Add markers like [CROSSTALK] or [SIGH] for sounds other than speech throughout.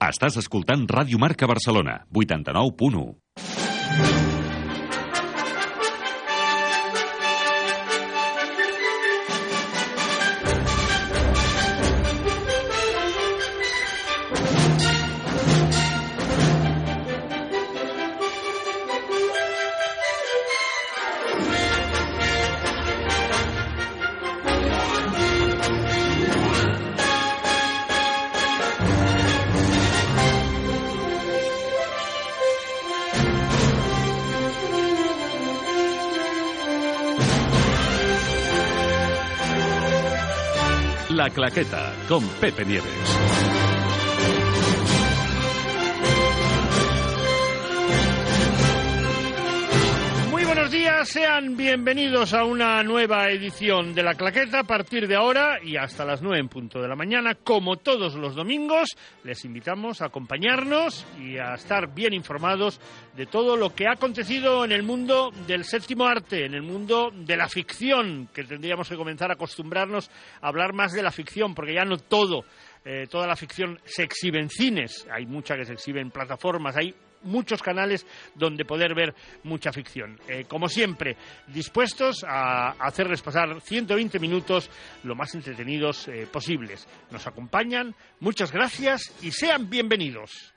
Estàs escoltant Ràdio Marca Barcelona, 89.1. La Claqueta, con Pepe Nieves. Sean bienvenidos a una nueva edición de La Claqueta a partir de ahora y hasta las nueve en punto de la mañana. Como todos los domingos, les invitamos a acompañarnos y a estar bien informados de todo lo que ha acontecido en el mundo del séptimo arte, en el mundo de la ficción, que tendríamos que comenzar a acostumbrarnos a hablar más de la ficción, porque ya no todo, eh, toda la ficción se exhibe en cines, hay mucha que se exhibe en plataformas, hay muchos canales donde poder ver mucha ficción. Eh, como siempre, dispuestos a hacerles pasar 120 minutos lo más entretenidos eh, posibles. Nos acompañan, muchas gracias y sean bienvenidos.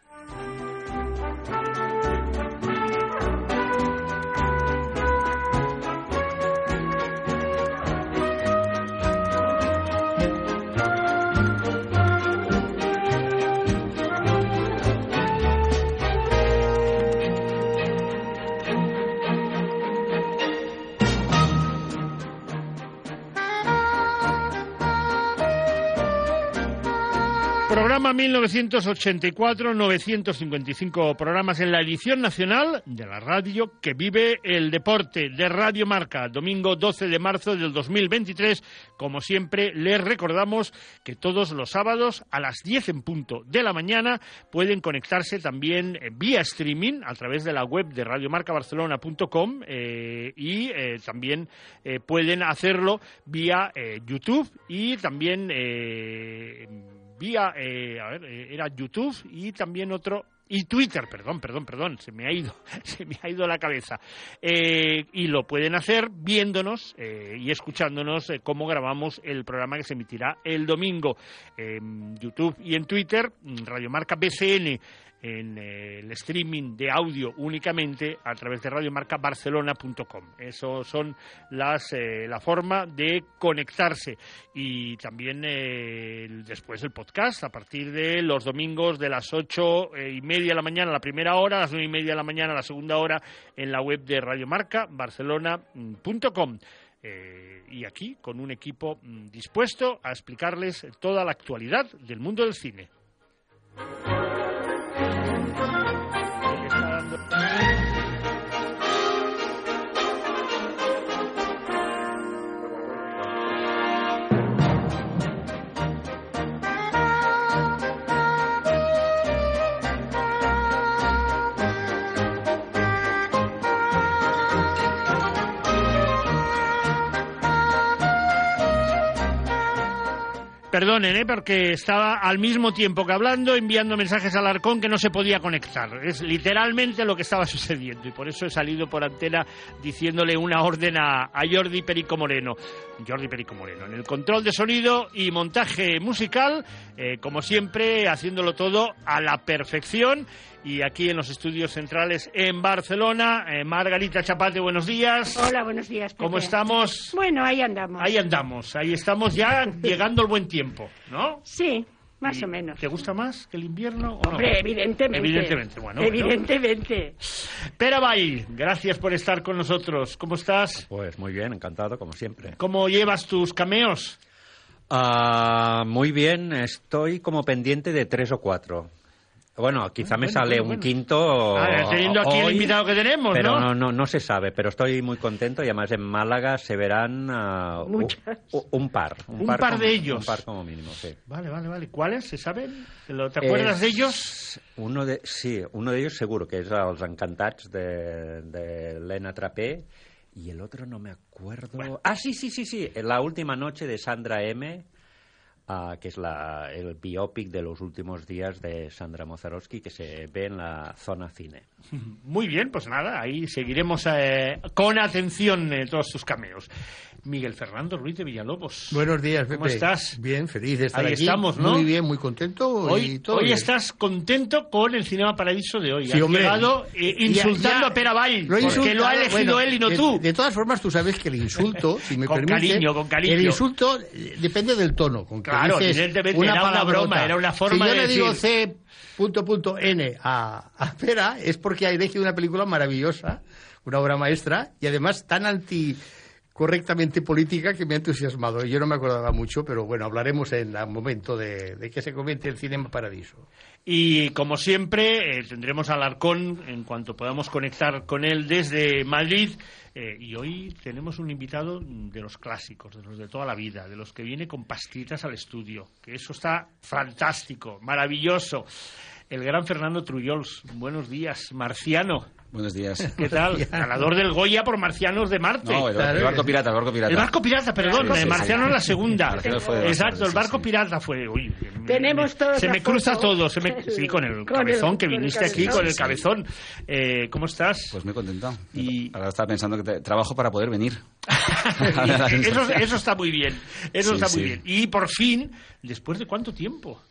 Programa 1984, 955 programas en la edición nacional de la radio que vive el deporte de Radio Marca, domingo 12 de marzo del 2023. Como siempre, les recordamos que todos los sábados a las 10 en punto de la mañana pueden conectarse también eh, vía streaming a través de la web de radiomarcabarcelona.com eh, y eh, también eh, pueden hacerlo vía YouTube y también vía, eh, a ver, eh, era YouTube y también otro y Twitter, perdón, perdón, perdón, se me ha ido, [LAUGHS] se me ha ido la cabeza. Eh, y lo pueden hacer viéndonos y escuchándonos eh, cómo grabamos el programa que se emitirá el domingo en YouTube y en Twitter, Radio Marca BCN en el streaming de audio únicamente a través de radiomarcabarcelona.com. Eso son las eh, la forma de conectarse y también eh, después el podcast a partir de los domingos de las ocho eh, y media de la mañana la primera hora, las nueve y media de la mañana la segunda hora en la web de radiomarcabarcelona.com. Eh, y aquí con un equipo mm, dispuesto a explicarles toda la actualidad del mundo del cine. Le Perdonen, ¿eh? porque estaba al mismo tiempo que hablando enviando mensajes al Arcón que no se podía conectar. Es literalmente lo que estaba [LAUGHS] sucediendo y por eso he salido por antena diciéndole una orden a, Jordi Perico Moreno. Jordi Perico Moreno, en el control de sonido y montaje musical, eh, como siempre, haciéndolo todo a la perfección. Y aquí en los estudios centrales en Barcelona, eh, Margarita Chapate, buenos días. Hola, buenos días. Pepe. ¿Cómo estamos? Bueno, ahí andamos. Ahí andamos, ahí estamos ya llegando el buen tiempo, ¿no? Sí, Más ¿Y o menos. ¿Te gusta más que el invierno o no? Hombre, evidentemente. Evidentemente, bueno. Evidentemente. Pera Bay, gracias por estar con nosotros. ¿Cómo estás? Pues muy bien, encantado, como siempre. ¿Cómo llevas tus cameos? Ah, muy bien, estoy como pendiente de tres o cuatro. Bueno, quizá me Bueno, sale bueno, un quinto. Ah, teniendo aquí el invitado que tenemos, pero ¿no? no, no, no se sabe, pero estoy muy contento y además en Málaga se verán ah, u- Muchas. u- un par. Un par como- de ellos. Un par como mínimo, sí. Vale, vale, vale. ¿Cuáles? ¿Se saben? ¿Te lo- ¿Te acuerdas de ellos? Uno de, sí, uno de ellos seguro, que es Els Encantats de, de Lena Trapé. Y el otro no me acuerdo. Ah, sí, sí, sí, sí. La última noche de Sandra M., ah, que es la, el biopic de los últimos días de Sandra Mozarowski, que se ve en la zona cine. Muy bien, pues nada, ahí seguiremos eh, con atención eh, todos tus cameos. Miguel Fernando Ruiz de Villalobos. Buenos días, Pepe. ¿Cómo estás? Bien, feliz de estar Ahí aquí. estamos, ¿no? Muy bien, muy contento y Hoy, todo hoy bien. estás contento con el Cinema Paradiso de hoy. Sí, Has llegado eh, insultando Ya- ya- a Pera Lo porque lo ha elegido bueno, él y no de, tú. De todas formas, tú sabes que el insulto, [LAUGHS] si me Con permite... cariño, con cariño. El insulto eh, depende del tono. Con Claro, evidentemente, era una broma, era una forma si yo de le digo decir- C punto punto N a, a Pera, es porque ha elegido una película maravillosa, una obra maestra, y además tan anti correctamente política que me ha entusiasmado. Yo no me acordaba mucho, pero bueno, hablaremos en el momento de, de que se comente el Cinema Paradiso. Y como siempre, eh, tendremos al Arcón en cuanto podamos conectar con él desde Madrid. Eh, y hoy tenemos un invitado de los clásicos, de los de toda la vida, de los que viene con pastitas al estudio. Que eso está fantástico, maravilloso. El gran Fernando Trullols. Buenos días, Marciano. Buenos días. [LAUGHS] ¿Qué tal? Ganador del Goya por Marcianos de Marte. No, el, Claro, el barco pirata, el barco pirata. El barco pirata, perdón, Sí, sí, sí. Marciano es la segunda. Exacto, el barco sí. pirata fue. Uy, Tenemos todos Se me cruza foto. todo. Se me, sí, [LAUGHS] con el Con el- cabezón que con el viniste aquí, con el cabezón. Eh, ¿Cómo estás? Pues muy contento. Y- Ahora estaba pensando que te- trabajo para poder venir. [LAUGHS] eso, eso está muy bien. Eso Sí, está muy sí. bien. Y por fin, ¿después de cuánto tiempo?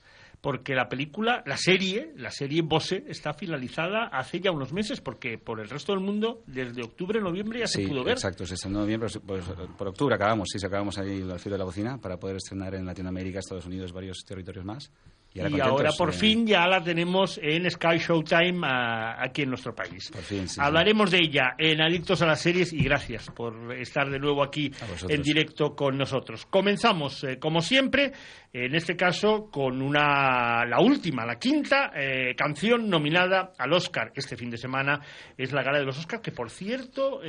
Porque la película, la serie, la serie Bose, está finalizada hace ya unos meses, porque por el resto del mundo, desde octubre, noviembre ya Sí, se pudo ver. exacto. Se estrenó pero pues, por octubre acabamos. Sí, acabamos ahí al filo de la bocina para poder estrenar en Latinoamérica, Estados Unidos, varios territorios más. Y ahora, Y contentos, ahora por eh, fin ya la tenemos en Sky Showtime ah, aquí en nuestro país. Por fin, sí, sí. Hablaremos de ella en Adictos a las Series y gracias por estar de nuevo aquí A en directo con nosotros. Comenzamos, eh, como siempre, en este caso con una la última, la quinta eh, canción nominada al Oscar este fin de semana. Es la gala de los Oscars, que por cierto,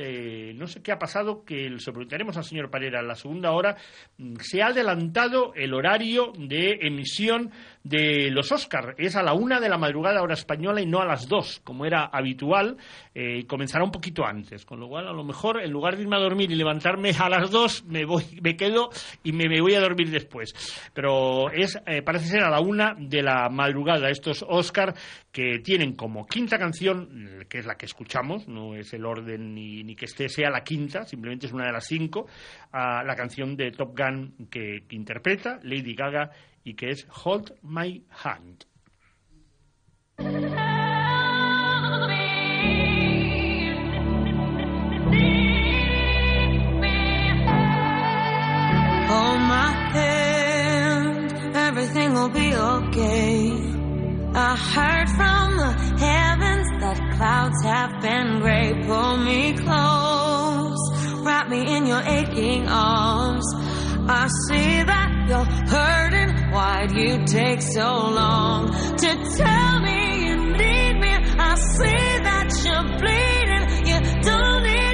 no sé qué ha pasado, que se lo preguntaremos al señor Parera en la segunda hora, mm, se ha adelantado el horario de emisión de los Oscar. Es a la una de la madrugada hora española y no a las dos, como era habitual. Eh, comenzará un poquito antes, con lo cual a lo mejor en lugar de irme a dormir y levantarme a las dos, me voy, me quedo y me, voy a dormir después. Pero es, eh, parece ser a la una de la madrugada estos Oscar que tienen como quinta canción, eh, que es la que escuchamos, no es el orden ni, ni que esté sea la quinta, simplemente es una de las cinco, a la canción de Top Gun que interpreta Lady Gaga y que es Hold My Hand. Hold my hand, everything will be okay. I heard from the heavens that clouds have been gray. Pull me close, wrap me in your aching arms. I see that you're hurting. Why'd you take so long to tell me you need me? I see that you're bleeding. You don't need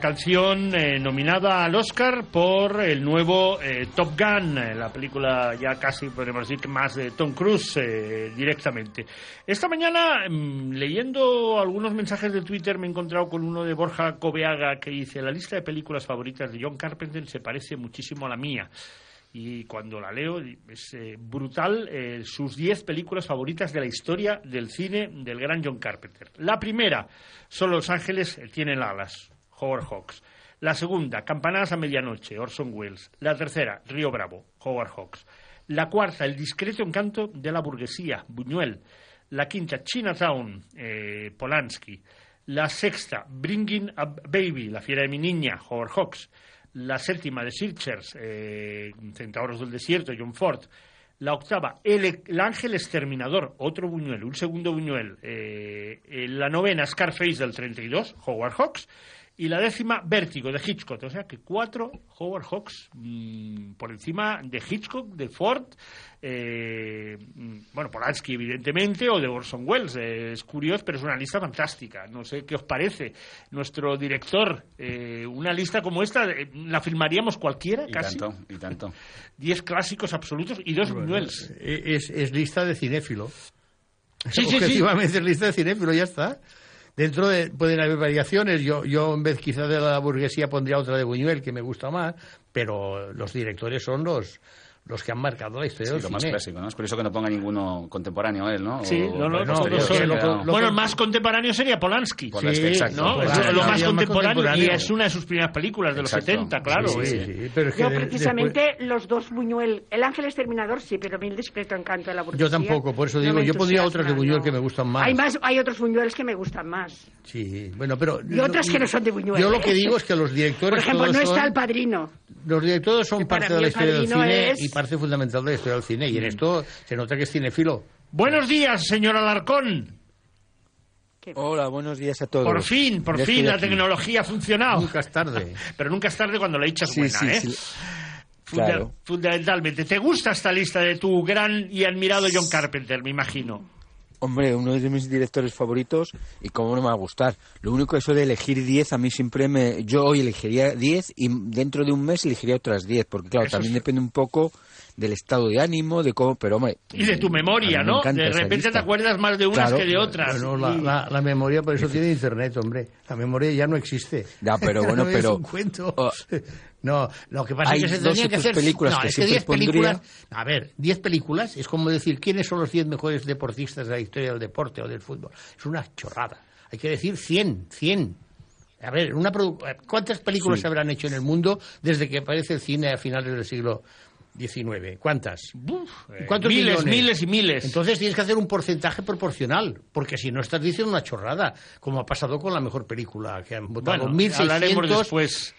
canción eh, nominada al Oscar por el nuevo eh, Top Gun, eh, la película ya casi podemos decir más de Tom Cruise directamente. Esta mañana, mm, leyendo algunos mensajes de Twitter, me he encontrado con uno de Borja Cobeaga que dice, la lista de películas favoritas de John Carpenter se parece muchísimo a la mía. Y cuando la leo es brutal sus 10 películas favoritas de la historia del cine del gran John Carpenter. La primera, Solo Los Ángeles tienen alas, Howard Hawks. La segunda, Campanadas a medianoche, Orson Welles. La tercera, Río Bravo, Howard Hawks. La cuarta, El discreto encanto de la burguesía, Buñuel. La quinta, Chinatown, eh, Polanski. La sexta, Bringing a Baby, La fiera de mi niña, Howard Hawks. La séptima, The Searchers, eh, Centauros del Desierto, John Ford. La octava, El, el Ángel Exterminador, otro Buñuel, un segundo Buñuel. Eh, eh, la novena, Scarface del 32, Howard Hawks. Y la décima, Vértigo, de Hitchcock. O sea que cuatro Howard Hawks mm, por encima de Hitchcock, de Ford, eh, mm, bueno, Polanski, evidentemente, o de Orson Welles. Eh, es curioso, pero es una lista fantástica. No sé qué os parece. Nuestro director, eh, una lista como esta, eh, la filmaríamos cualquiera, Y casi. tanto, y tanto. [LAUGHS] Diez clásicos absolutos y dos Buñuels. Es, es lista de cinéfilo. Sí, sí, sí. Objetivamente es lista de cinéfilo, ya está. Dentro de, pueden haber variaciones. Yo, yo en vez quizá de la burguesía pondría otra de Buñuel que me gusta más, pero los directores son los los que han marcado la historia Sí, del lo más cine. clásico, ¿no? Es curioso que no ponga ninguno contemporáneo a él, ¿no? Sí, O- no, no, no, no, sí, lo- Bueno, el más contemporáneo sería Polanski. Polanski, Sí, exacto. ¿no? Pues Es lo más más contemporáneo, y contemporáneo. es una de sus primeras películas de los Exacto. 70, claro. Sí, eh. sí, pero es que Yo precisamente los dos Buñuel, el ángel exterminador sí, pero a mí el discreto encanto de la burguesía. Yo tampoco, por eso digo, yo pondría otras de Buñuel no. que me gustan más. Hay más, hay otros Buñueles que me gustan más. después- Sí, bueno, pero... Y otras que no son de Buñuel, Yo lo ¿eh? que digo es que los directores Por ejemplo, no está el padrino. Los directores son parte de la historia del padrino cine parte fundamental de la historia del cine. Y en esto se nota que es cinefilo. Buenos días, señor Alarcón. Hola, buenos días a todos. Por fin, por Ya fin, la aquí. tecnología ha funcionado. Nunca es tarde. [LAUGHS] Pero nunca es tarde cuando la dicha es Sí, buena, sí, ¿eh? sí. Funda- Claro. Fundamentalmente. ¿Te gusta esta lista de tu gran y admirado John Carpenter, me imagino? Hombre, uno de mis directores favoritos y cómo no me va a gustar. Lo único eso de elegir 10 a mí siempre me... Yo hoy elegiría 10 y dentro de un mes elegiría otras 10, porque claro, Eso también es- depende un poco del estado de ánimo, de cómo... Pero hombre... Y de tu memoria, me ¿no? encanta De repente te acuerdas más de unas Claro. que de otras. Bueno, la, la- la memoria por eso tiene internet, hombre. La memoria ya no existe. Ya, pero bueno, [LAUGHS] No, pero- Es un cuento. Oh. [LAUGHS] No, lo que pasa es que se dos tendrían que hacer... películas no, que es que siempre 10 pondría. películas... A ver, 10 películas es como decir quiénes son los 10 mejores deportistas de la historia del deporte o del fútbol. Es una chorrada. Hay que decir 100, 100. A ver, una produ- ¿cuántas películas Sí. se habrán hecho en el mundo desde que aparece el cine a finales del siglo 19. ¿Cuántas? Buf, ¿Y eh, ¿Cuántos miles, millones? miles y miles. Entonces tienes que hacer un porcentaje proporcional, porque si no estás diciendo una chorrada, como ha pasado con la mejor película que han votado. Bueno, hablaremos 1.640 después.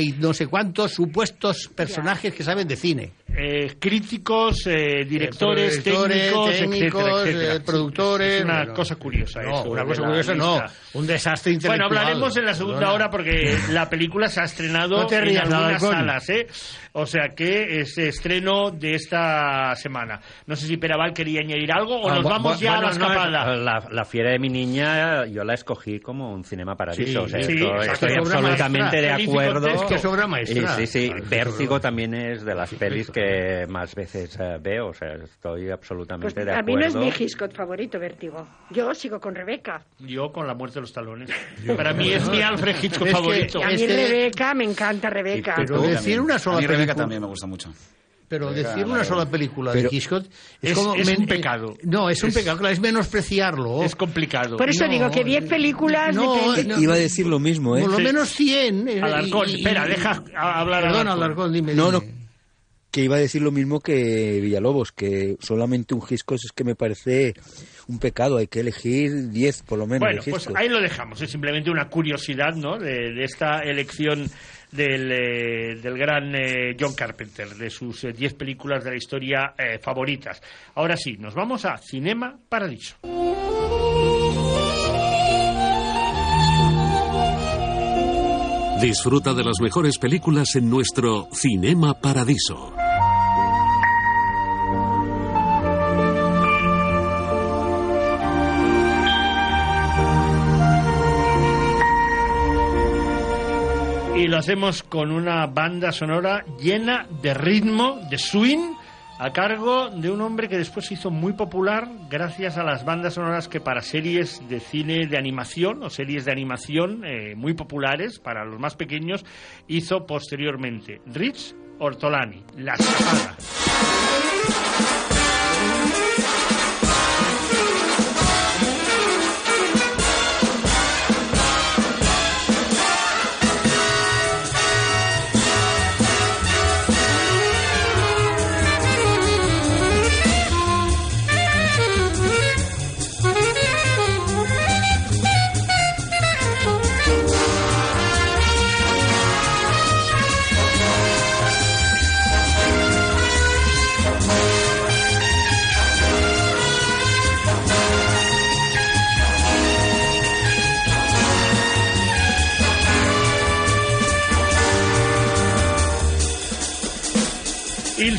y no sé cuántos supuestos personajes que saben de cine. Eh, críticos, eh, directores, Eh, productores, técnicos, técnicos, etcétera, etcétera. eh, productores, Es una bueno. cosa curiosa No, eso una cosa curiosa no, lista. un desastre Bueno, intelectual. hablaremos en la segunda Perdona. hora porque la película se ha estrenado No te en algunas salas, ¿eh? O sea que es estreno de esta semana. No sé si Peraval quería añadir algo o Ah, nos vamos ya bueno, a la no, escapada. la, la fiera de mi niña yo la escogí como un cinema paradiso. Sí, o sea, sí, esto- exacto. estoy Es obra absolutamente maestra. de acuerdo. Es que es obra maestra. Y sí, sí. Claro, que Vértigo también es de las pelis que más veces eh, veo. O sea, estoy absolutamente Pues de a acuerdo. mí no es mi Hitchcock favorito, Vértigo. Yo sigo con Rebeca. Yo con la muerte de los talones. [LAUGHS] Para mí es mi Alfred Hitchcock Es que- favorito. Y a mí Es que- Rebeca, me encanta Rebeca. Pero A decir una sola A película- también me gusta mucho. Pero decir una sola película Pero de Hitchcock es, es- como es men- un pecado. No, es un Es- pecado, claro, es menospreciarlo. Es complicado. Por eso No, digo que 10 películas no, no. Iba a decir lo mismo, ¿eh? Por lo menos 100. eh, Alarcón, y- y- espera, deja hablar Perdón, Alarcón. Alarcón, dime. No, dime. no. Que iba a decir lo mismo que Villalobos, que solamente un Hitchcock es que me parece un pecado. Hay que elegir 10 por lo menos Bueno, pues ahí lo dejamos. Es simplemente una curiosidad, ¿no? De, de esta elección del, eh, del gran eh, John Carpenter, de sus 10 películas de la historia eh, favoritas. Ahora sí, nos vamos a Cinema Paradiso. Disfruta de las mejores películas en nuestro Cinema Paradiso. Lo hacemos con una banda sonora llena de ritmo, de swing, a cargo de un hombre que después se hizo muy popular gracias a las bandas sonoras que para series de cine de animación o series de animación eh, muy populares para los más pequeños hizo posteriormente. Rich Ortolani, La Escapada.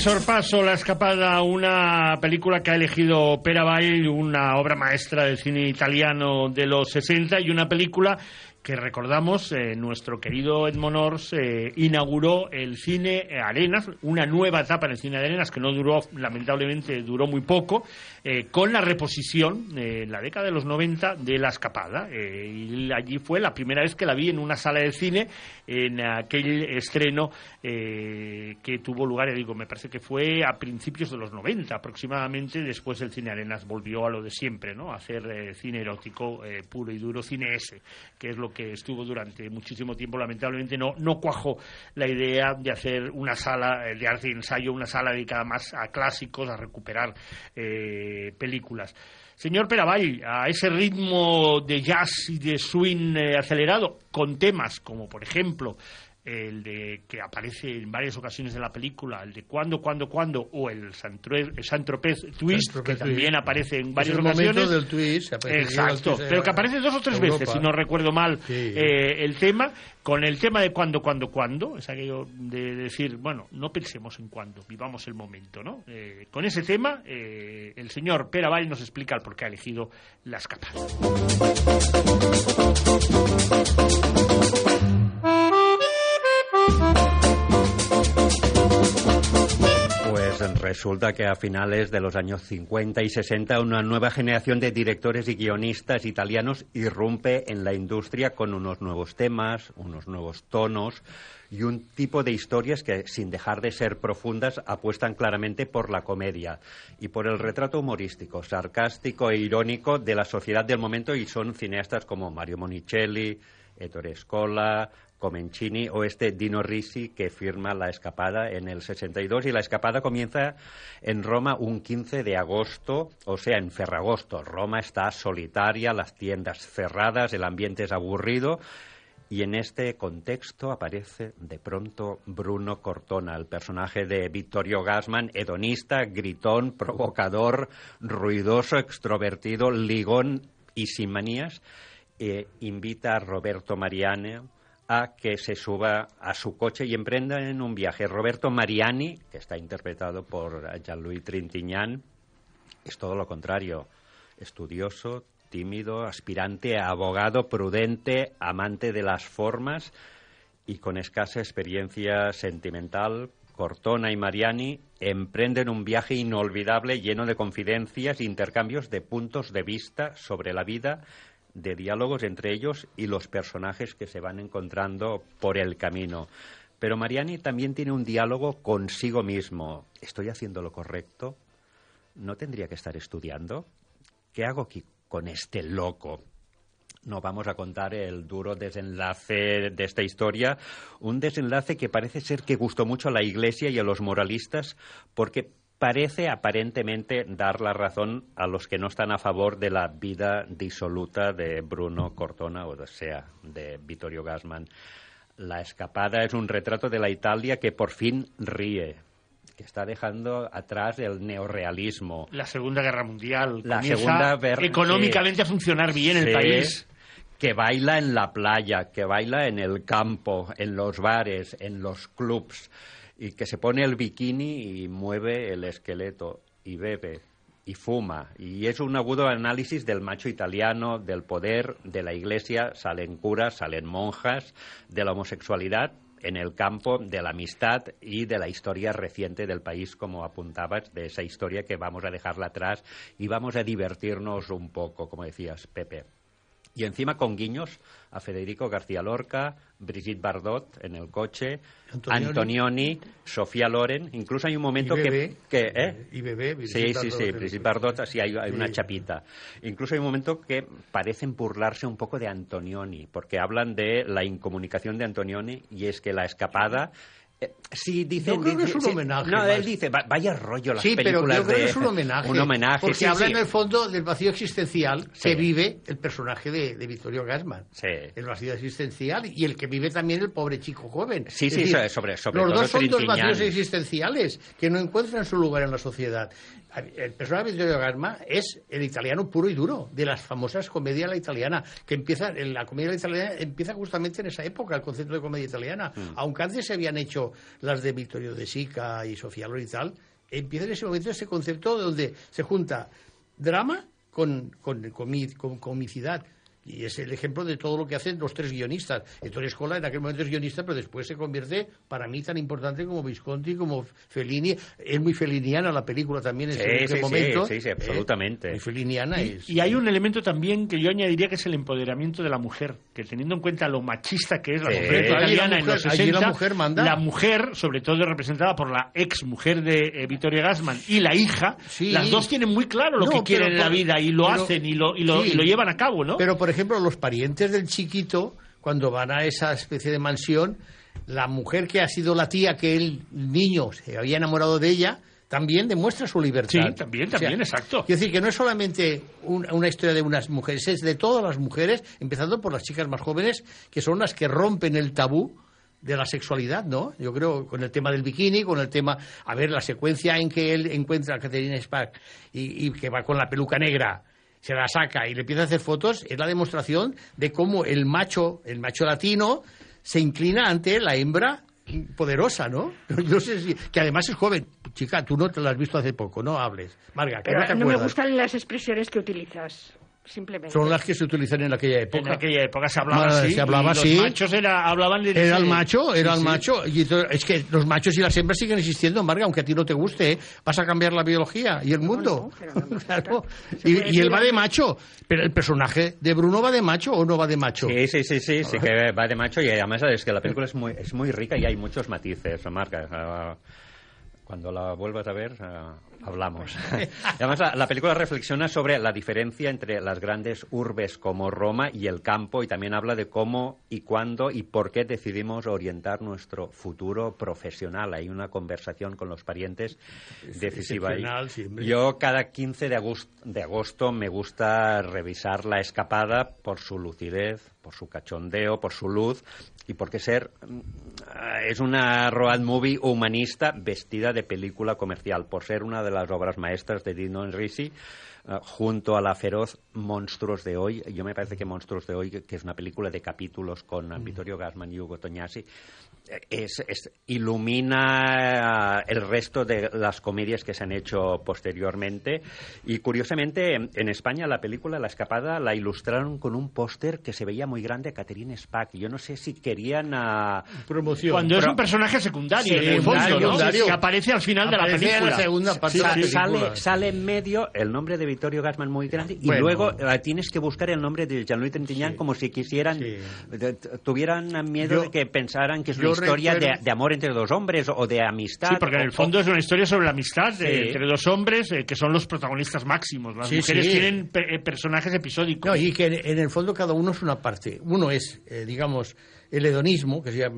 Sorpaso, La Escapada, una película que ha elegido Pera Vall, una obra maestra del cine italiano de los 60 y una película que recordamos, eh, nuestro querido Edmond Ors eh, inauguró el cine Arenas, una nueva etapa en el cine de Arenas que no duró, lamentablemente duró muy poco, eh, con la reposición en la década de los 90 de La Escapada. Eh, y allí fue la primera vez que la vi en una sala de cine, en aquel estreno eh, que tuvo lugar, digo, me parece que fue a principios de los 90 aproximadamente, después el cine Arenas volvió a lo de siempre, ¿no? Hacer eh, cine erótico eh, puro y duro, cine S, que es lo que estuvo durante muchísimo tiempo. Lamentablemente no, no cuajó la idea de hacer una sala de arte y ensayo, una sala dedicada más a clásicos, a recuperar películas. Señor Peravall, a ese ritmo de jazz y de swing acelerado, con temas como, por ejemplo, el de que aparece en varias ocasiones de la película, el de cuándo, cuándo, cuándo, o el Saint-Tropez Twist, que también aparece en Es varias el ocasiones. del twist. Exacto, twist, pero que aparece dos o tres Europa. veces, si no recuerdo mal Sí. eh, el tema, con el tema de cuándo, cuándo, cuándo, es aquello de decir, bueno, no pensemos en cuándo, vivamos el momento, ¿no? Eh, con ese tema, eh, el señor Pera Vall nos explica el por qué ha elegido la escapada. Resulta que a finales de los años 50 y 60 una nueva generación de directores y guionistas italianos irrumpe en la industria con unos nuevos temas, unos nuevos tonos y un tipo de historias que, sin dejar de ser profundas, apuestan claramente por la comedia y por el retrato humorístico, sarcástico e irónico de la sociedad del momento y son cineastas como Mario Monicelli, Ettore Scola, Comencini o este Dino Risi que firma La Escapada en el 62 y La Escapada comienza en Roma un 15 de agosto, o sea, en Ferragosto. Roma está solitaria, las tiendas cerradas, el ambiente es aburrido y en este contexto aparece de pronto Bruno Cortona, el personaje de Vittorio Gassman, hedonista, gritón, provocador, ruidoso, extrovertido, ligón y sin manías. Invita a Roberto Mariani a que se suba a su coche y emprenda en un viaje. Roberto Mariani, que está interpretado por Jean-Louis Trintignant, es todo lo contrario, estudioso, tímido, aspirante abogado, prudente, amante de las formas y con escasa experiencia sentimental, Cortona y Mariani emprenden un viaje inolvidable lleno de confidencias e intercambios de puntos de vista sobre la vida, de diálogos entre ellos y los personajes que se van encontrando por el camino. Pero Mariani también tiene un diálogo consigo mismo. ¿Estoy haciendo lo correcto? ¿No tendría que estar estudiando? ¿Qué hago aquí con este loco? No vamos a contar el duro desenlace de esta historia, un desenlace que parece ser que gustó mucho a la Iglesia y a los moralistas porque parece aparentemente dar la razón a los que no están a favor de la vida disoluta de Bruno Cortona, o sea, de Vittorio Gassman. La escapada es un retrato de la Italia que por fin ríe, que está dejando atrás el neorrealismo. La Segunda Guerra Mundial. La Segunda Guerra- económicamente a funcionar bien el país. Que baila en la playa, que baila en el campo, en los bares, en los clubs, y que se pone el bikini y mueve el esqueleto y bebe y fuma. Y es un agudo análisis del macho italiano, del poder, de la iglesia, salen curas, salen monjas, de la homosexualidad en el campo de la amistad y de la historia reciente del país, como apuntabas, de esa historia que vamos a dejarla atrás y vamos a divertirnos un poco, como decías, Pepe. Y encima con guiños a Federico García Lorca, Brigitte Bardot en el coche, Antonioni. Antonioni, Sofía Loren. Incluso hay un momento Y que, Bebé. que ¿eh? Y Bebé, Sí, sí, sí, Brigitte. Bardot, sí, hay, hay una chapita. Incluso hay un momento que parecen burlarse un poco de Antonioni, porque hablan de la incomunicación de Antonioni y es que la escapada... eh, sí, dice... Yo creo que es un sí, homenaje No, más. él dice, "Va- vaya rollo las Sí, pero películas yo creo de... que es un homenaje. Un homenaje, Porque sí, habla en el fondo del vacío existencial que vive el personaje de, de Vittorio Gassman. Sí. El vacío existencial y el que vive también el pobre chico joven. Sí, Es sí, decir, sobre- sobre Los todo dos son dos vacíos existenciales que no encuentran su lugar en la sociedad. El personaje de Vittorio Gassman es el italiano puro y duro, de las famosas comedias la italiana, que empieza, la comedia la italiana empieza justamente en esa época, el concepto de comedia italiana. Mm. Aunque antes se habían hecho las de Vittorio de Sica y Sofía Loren y tal, empieza en ese momento ese concepto donde se junta drama con, con, comi- con comicidad. Y es el ejemplo de todo lo que hacen los tres guionistas. Ettore Scola en aquel momento es guionista, pero después se convierte, para mí, tan importante como Visconti, como Fellini. Es muy feliniana la película también en Sí, ese sí, sí, momento. sí, sí, ¿eh? absolutamente. Muy feliniana Y, es. y hay un elemento también que yo añadiría que es el empoderamiento de la mujer, que teniendo en cuenta lo machista que es la Sí. mujer Allí la italiana en mujer- los allí 60, la mujer manda. la mujer, sobre todo representada por la ex mujer de eh, Vittorio Gassman y la hija, Sí. las dos tienen muy claro lo No, que pero quieren en la vida y lo pero- hacen y lo, y lo, sí. y lo llevan a cabo, ¿no? Pero, por ejemplo, los parientes del chiquito, cuando van a esa especie de mansión, la mujer que ha sido la tía que el niño se había enamorado de ella, también demuestra su libertad. Sí, también, también, exacto. Quiero decir que no es solamente un- una historia de unas mujeres, es de todas las mujeres, empezando por las chicas más jóvenes, que son las que rompen el tabú de la sexualidad, ¿no? Yo creo con el tema del bikini, con el tema, a ver, la secuencia en que él encuentra a Catherine Spack y, y que va con la peluca negra, se la saca y le empieza a hacer fotos, es la demostración de cómo el macho, el macho latino, se inclina ante la hembra poderosa, ¿no? Yo sé si, que además es joven. Chica, tú no te la has visto hace poco, no hables. Marga, que Pero no te no me gustan las expresiones que utilizas, simplemente. Son las que se utilizan en aquella época. En aquella época se hablaba así. se hablaba y los así. machos era, hablaban de Era el macho, era Sí, el sí. macho. Y entonces, es que los machos y las hembras siguen existiendo, Marga, aunque a ti no te guste. ¿eh? Vas a cambiar la biología y el mundo. no, no gusta. [LAUGHS] Claro. Y, y él va de macho. Pero el personaje de Bruno va de macho o no va de macho. Sí, sí, sí, sí, sí que va de macho y además es que la película es muy, es muy rica y hay muchos matices, Marca. Cuando la vuelvas a ver, ah, hablamos. [LAUGHS] Además, la, la película reflexiona sobre la diferencia entre las grandes urbes como Roma y el campo y también habla de cómo y cuándo y por qué decidimos orientar nuestro futuro profesional. Hay una conversación con los parientes decisiva. Yo cada 15 de agosto, de agosto me gusta revisar La Escapada por su lucidez, por su cachondeo, por su luz y porque ser mm, es una road movie humanista vestida de película comercial, por ser una de las obras maestras de Dino Risi eh, junto a la feroz Monstruos de hoy. Yo me parece que Monstruos de hoy, que es una película de capítulos con eh, Vittorio Gassman y Hugo Tognazzi, eh, es, es- ilumina el resto de las comedias que se han hecho posteriormente. Y curiosamente, en, en España la película La Escapada la ilustraron con un póster que se veía muy grande a Catherine Spack. Yo no sé si querían ah, Promoción. Cuando es un personaje secundario, Sí, en el fondo, ¿no? secundario. Que aparece al final de la Aparece en la película. segunda parte de la Sa- película. sale, sale en medio el nombre de Vittorio Gassman muy grande y Bueno. luego eh, tienes que buscar el nombre de Jean-Louis Trintignant como si quisieran, Sí. de- tuvieran miedo Yo- de que pensaran que es una historia de, recuerdo- de amor entre dos hombres o de amistad. Sí, porque en el o- fondo es una historia sobre la amistad Sí. eh, entre dos hombres eh, que son los protagonistas máximos. Las Sí, mujeres sí. tienen pe- eh, personajes episódicos. No, y que en, en el fondo cada uno es una parte. Uno es, eh, digamos, el hedonismo, que sería,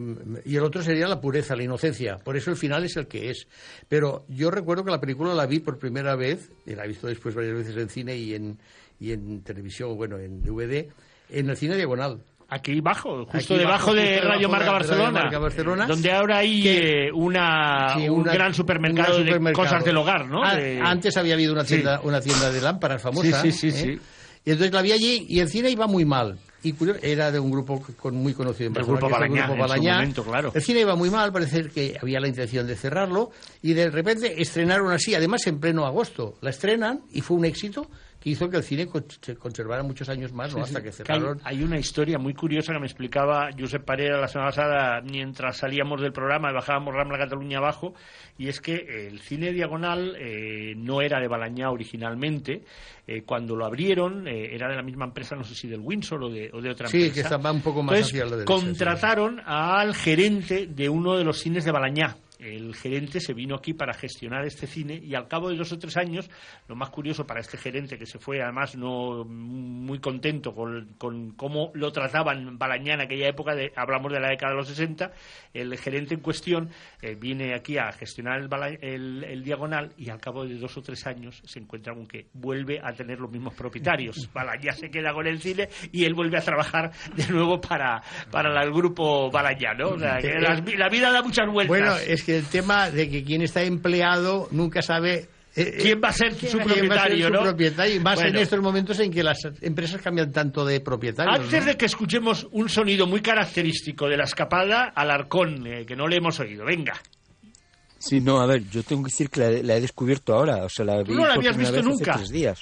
y el otro sería la pureza, la inocencia. Por eso el final es el que es. Pero yo recuerdo que la película la vi por primera vez, y la he visto después varias veces en cine y en, y en televisión, bueno, en DVD, en el cine diagonal. Aquí bajo, justo Aquí debajo bajo, de justo Radio debajo Marca de Radio Barcelona, Marca Barcelona, donde ahora hay que- eh, una, Sí, un una- gran un supermercado, de cosas del hogar, ¿no? A- De- Antes había habido una Sí. tienda, una tienda de lámparas famosa. Sí, sí, sí, ¿eh? sí. Y entonces la vi allí y el cine iba muy mal. Y curio- era de un grupo con, muy conocido en Barcelona, grupo el Balañá, en su Balañá. momento, claro. El cine iba muy mal, parece que había la intención de cerrarlo. Y de repente estrenaron así, además en pleno agosto. La estrenan y fue un éxito hizo que el cine se conservara muchos años más, ¿no? hasta que hay, cerraron. hay una historia muy curiosa que me explicaba Josep Parera la semana pasada mientras salíamos del programa y bajábamos Rambla Cataluña abajo, y es que el cine diagonal eh, no era de Balañá originalmente. Eh, cuando lo abrieron, eh, era de la misma empresa, no sé si del Windsor o de, o de otra Sí, empresa. que estaba un poco más Entonces, hacia la derecha. sí. contrataron al gerente de uno de los cines de Balañá. El gerente se vino aquí para gestionar este cine y al cabo de dos o tres años, lo más curioso para este gerente que se fue además no muy contento con, con cómo lo trataban Balañá en aquella época, de, hablamos de la década de los 60, el gerente en cuestión eh, viene aquí a gestionar el, el- el diagonal y al cabo de dos o tres años se encuentra con que vuelve a tener los mismos propietarios. [LAUGHS] Balañá se queda con el cine y él vuelve a trabajar de nuevo para, para la- el grupo Balañá, ¿no? O sea, que las vi- la vida da muchas vueltas. Bueno, es que el tema de que quien está empleado nunca sabe eh, ¿Quién va a ser su quién va a ser propietario, su no? propietario, y más en estos momentos en que las empresas cambian tanto de propietarios. Antes ¿no? de que escuchemos un sonido muy característico de la escapada, Alarcón, eh, que no le hemos oído. Venga. Sí, no, a ver, yo tengo que decir que la, la he descubierto ahora. O sea, la vi no la habías visto vez hace nunca? tres días.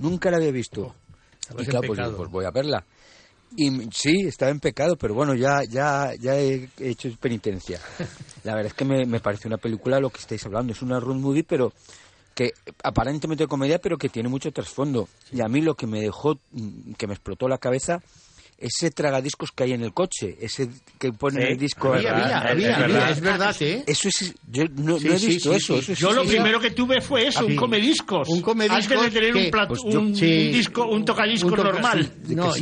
Nunca la había visto. estabas y claro, pues, pues voy a verla. Y sí, estaba en pecado, pero bueno, ya, ya, ya he hecho penitencia. La verdad es que me, me parece una película lo que estáis hablando. Es una road movie, pero que aparentemente de comedia, pero que tiene mucho trasfondo. Y a mí lo que me dejó, que me explotó la cabeza, ese tragadiscos que hay en el coche, ese que pone Sí, el disco. Había, había, es- había, es verdad, ¿eh? Eso es, yo no, Sí, no he visto sí, eso. sí. eso es- Yo lo sí, primero que tuve fue eso, un comediscos. Un comediscos Antes de tener que- un, plato, pues yo- un, Sí. un disco, un tocadiscos Un toca- normal. No,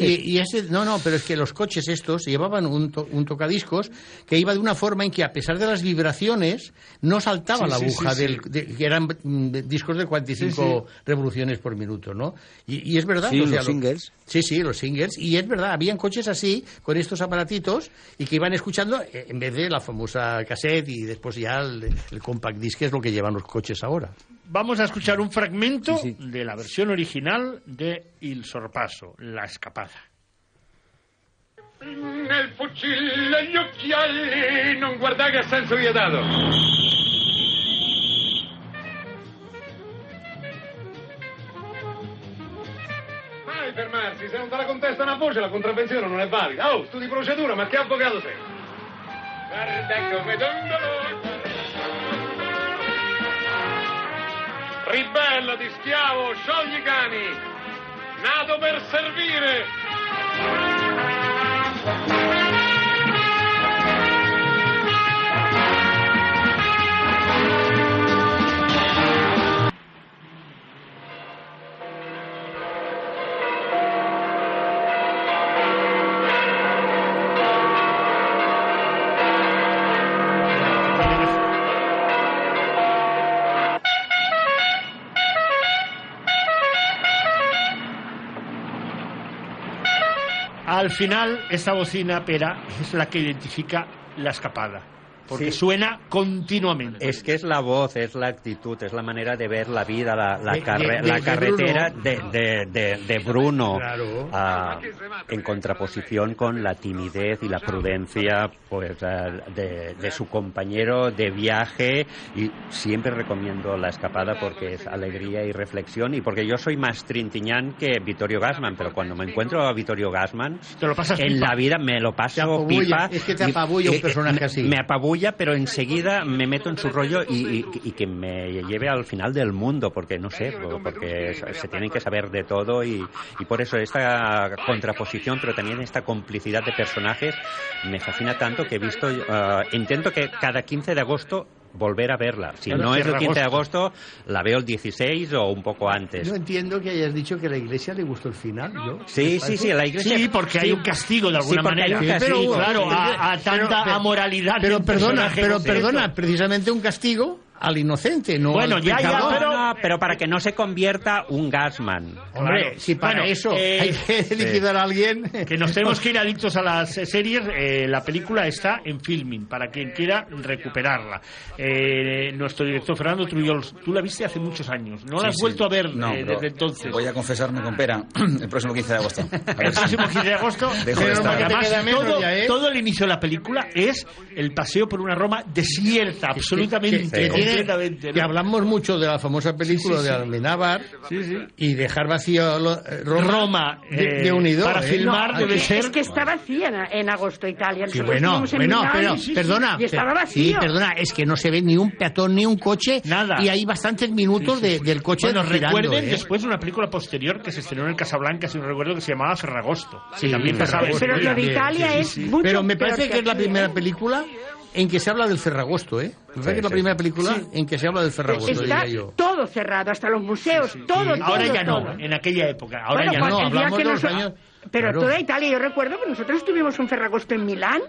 no, no, pero es que los coches estos llevaban un, to- un tocadiscos que iba de una forma en que a pesar de las vibraciones no saltaba Sí, la aguja sí, del sí. de- que eran mm, de- discos de 45 revoluciones por minuto, ¿no? Y, y es verdad, Sí, o sea, los lo- singles. Sí, sí, los singles. Y es verdad, habían coches así, con estos aparatitos, y que iban escuchando eh, en vez de la famosa cassette y después ya el, el compact disc, que es lo que llevan los coches ahora. Vamos a escuchar un fragmento Sí, sí. de la versión original de Il Sorpaso, La Escapada. Nel fucile gli occhiali, non guardare a senso vietato. Mai fermarsi, se non te la contesta una voce la contravvenzione non è valida. Oh, studi procedura, ma che avvocato sei? Guarda come dondolo. Ribellati, schiavo, sciogli cani. Nato per servire. Al final, esta bocina pera es la que identifica la escapada. Porque Sí. suena continuamente. Es que es la voz, es la actitud, es la manera de ver la vida, la, la De- carre- de- la de carretera Bruno. de, de- de- de Bruno, Claro. ah, en contraposición con la timidez y la prudencia pues, ah, de, de su compañero de viaje. Y siempre recomiendo La Escapada porque es alegría y reflexión y porque yo soy más Trintiñán que Vittorio Gassman, pero cuando me encuentro a Vittorio Gassman, Te lo pasas en pipa. la vida me lo paso pipa. es que te apabulla un personaje así. Me pero enseguida me meto en su rollo y, y- que me lleve al final del mundo, porque no sé, porque se tienen que saber de todo y, y por eso esta contraposición, pero también esta complicidad de personajes me fascina tanto que he visto, eh, intento que cada 15 de agosto volver a verla. Si Claro, no es el cierra 15 de agosto, la veo el 16 o un poco antes. No entiendo que hayas dicho que a la iglesia le gustó el final. ¿yo? Sí, sí, sí, la iglesia... Sí, porque hay un castigo de alguna manera. castigo. Sí, claro, Pero- a, a tanta pero- pero- amoralidad. Pero perdona, pero perdona, precisamente un castigo al inocente, no Bueno, al ya, ya, pero- No, pero para que no se convierta un gasman. Hombre, Claro. si para Bueno, eso eh, hay que [LAUGHS] liquidar a alguien... Que nos tenemos que ir adictos a las series. eh, la película está en filming para quien quiera recuperarla. Eh, nuestro director Fernando Trullols, tú la viste hace muchos años. No la Sí, has sí. vuelto a ver No, eh, desde entonces. Voy a confesarme con pera [CLEARS THROAT] el próximo 15 de agosto. El próximo 15 de agosto. Dejo de Pero estar. porque además todo, ya, ¿eh? todo el inicio de la película es el paseo por una Roma desierta, absolutamente, que, que tiene- completamente. ¿no? que hablamos mucho de la famosa película Sí, sí, de. Almenábar Sí, sí. y dejar vacío lo- eh, Roma, Roma, de, eh, de unidor. para ¿eh? filmar No, debe ser- Es que está vacía en, en agosto Italia. Nosotros bueno, bueno, Milán pero, y- sí, sí, perdona. Y estaba vacío. Sí, perdona, es que no se ve ni un peatón ni un coche. Nada. Y hay bastantes minutos de- del coche Bueno, girando, recuerden ¿eh? después una película posterior que se estrenó en el Casablanca, si no recuerdo, que se llamaba Ferragosto. Sí, también pasaba Pero lo de Italia es mucho Pero me parece que es la primera ¿eh? película en que se habla del Ferragosto, ¿eh? Me parece que es la sí, primera sí. película en que se habla del Ferragosto, Está diría yo. todo cerrado, hasta los museos, todo, todo. Ahora ya no, todo. en aquella época. Ahora Bueno, ya cuando- no. hablamos de los años- Pero claro. toda Italia, yo recuerdo que nosotros tuvimos un Ferragosto en Milán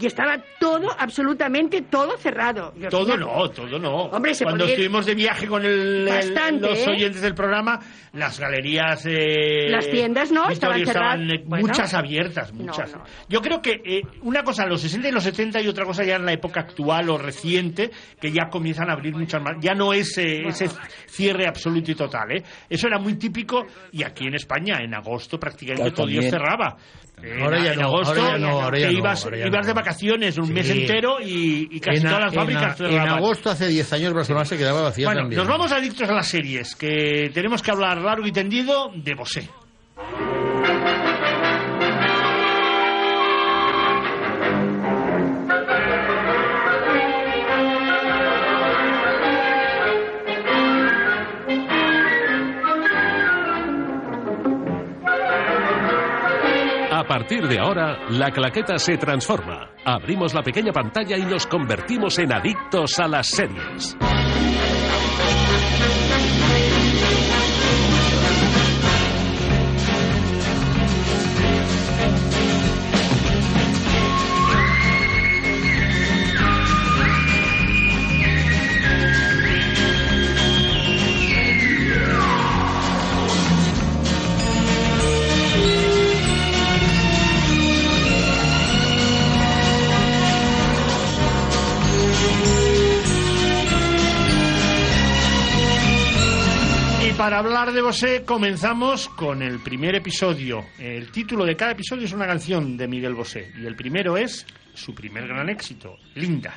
y estaba todo, absolutamente todo cerrado. Yo Todo no, todo no. Hombre, se Cuando estuvimos de viaje con el, el- Bastante, los ¿eh? oyentes del programa, las galerías... eh, Las tiendas, ¿no? Estaban cerradas. eh, Bueno. muchas abiertas, muchas. no. Yo creo que eh, una cosa en los 60 y los 70 y otra cosa ya en la época actual o reciente, que ya comienzan a abrir muchas más. Ya no es eh, ese cierre absoluto y total, ¿eh? Eso era muy típico y aquí en España, en agosto, prácticamente Claro, todo Dios cerraba. En- Ahora ya en no, agosto ahora ya no, ahora ya que no, ibas, ahora ya ibas no. de vacaciones un Sí. mes entero y, y casi En, a- todas las en a- fábricas en agosto, hace 10 años, Barcelona se quedaba vacía Bueno, también. nos vamos adictos a las series, que tenemos que hablar largo y tendido de Bosé. Partir de ahora, la claqueta se transforma. Abrimos la pequeña pantalla y nos convertimos en adictos a las series. Para hablar de Bosé comenzamos con el primer episodio. El título de cada episodio es una canción de Miguel Bosé y el primero es su primer gran éxito, Linda.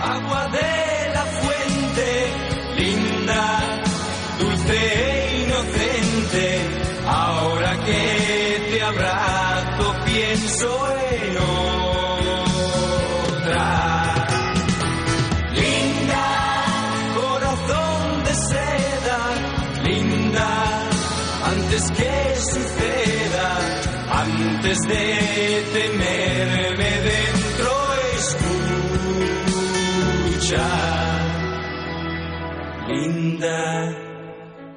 agua de antes de tenerme dentro, escucha. Linda,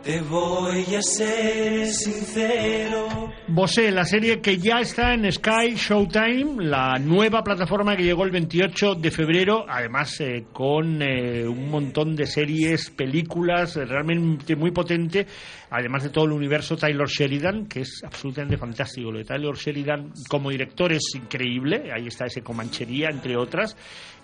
te voy a ser sincero. Bosé, la serie que ya está en Sky Showtime, la nueva plataforma que llegó el 28 de febrero, además eh, con eh, un montón de series, películas, eh, realmente muy potente, además de todo el universo Taylor Sheridan, que es absolutamente fantástico. Lo de Taylor Sheridan como director es increíble, ahí está ese Comanchería, entre otras,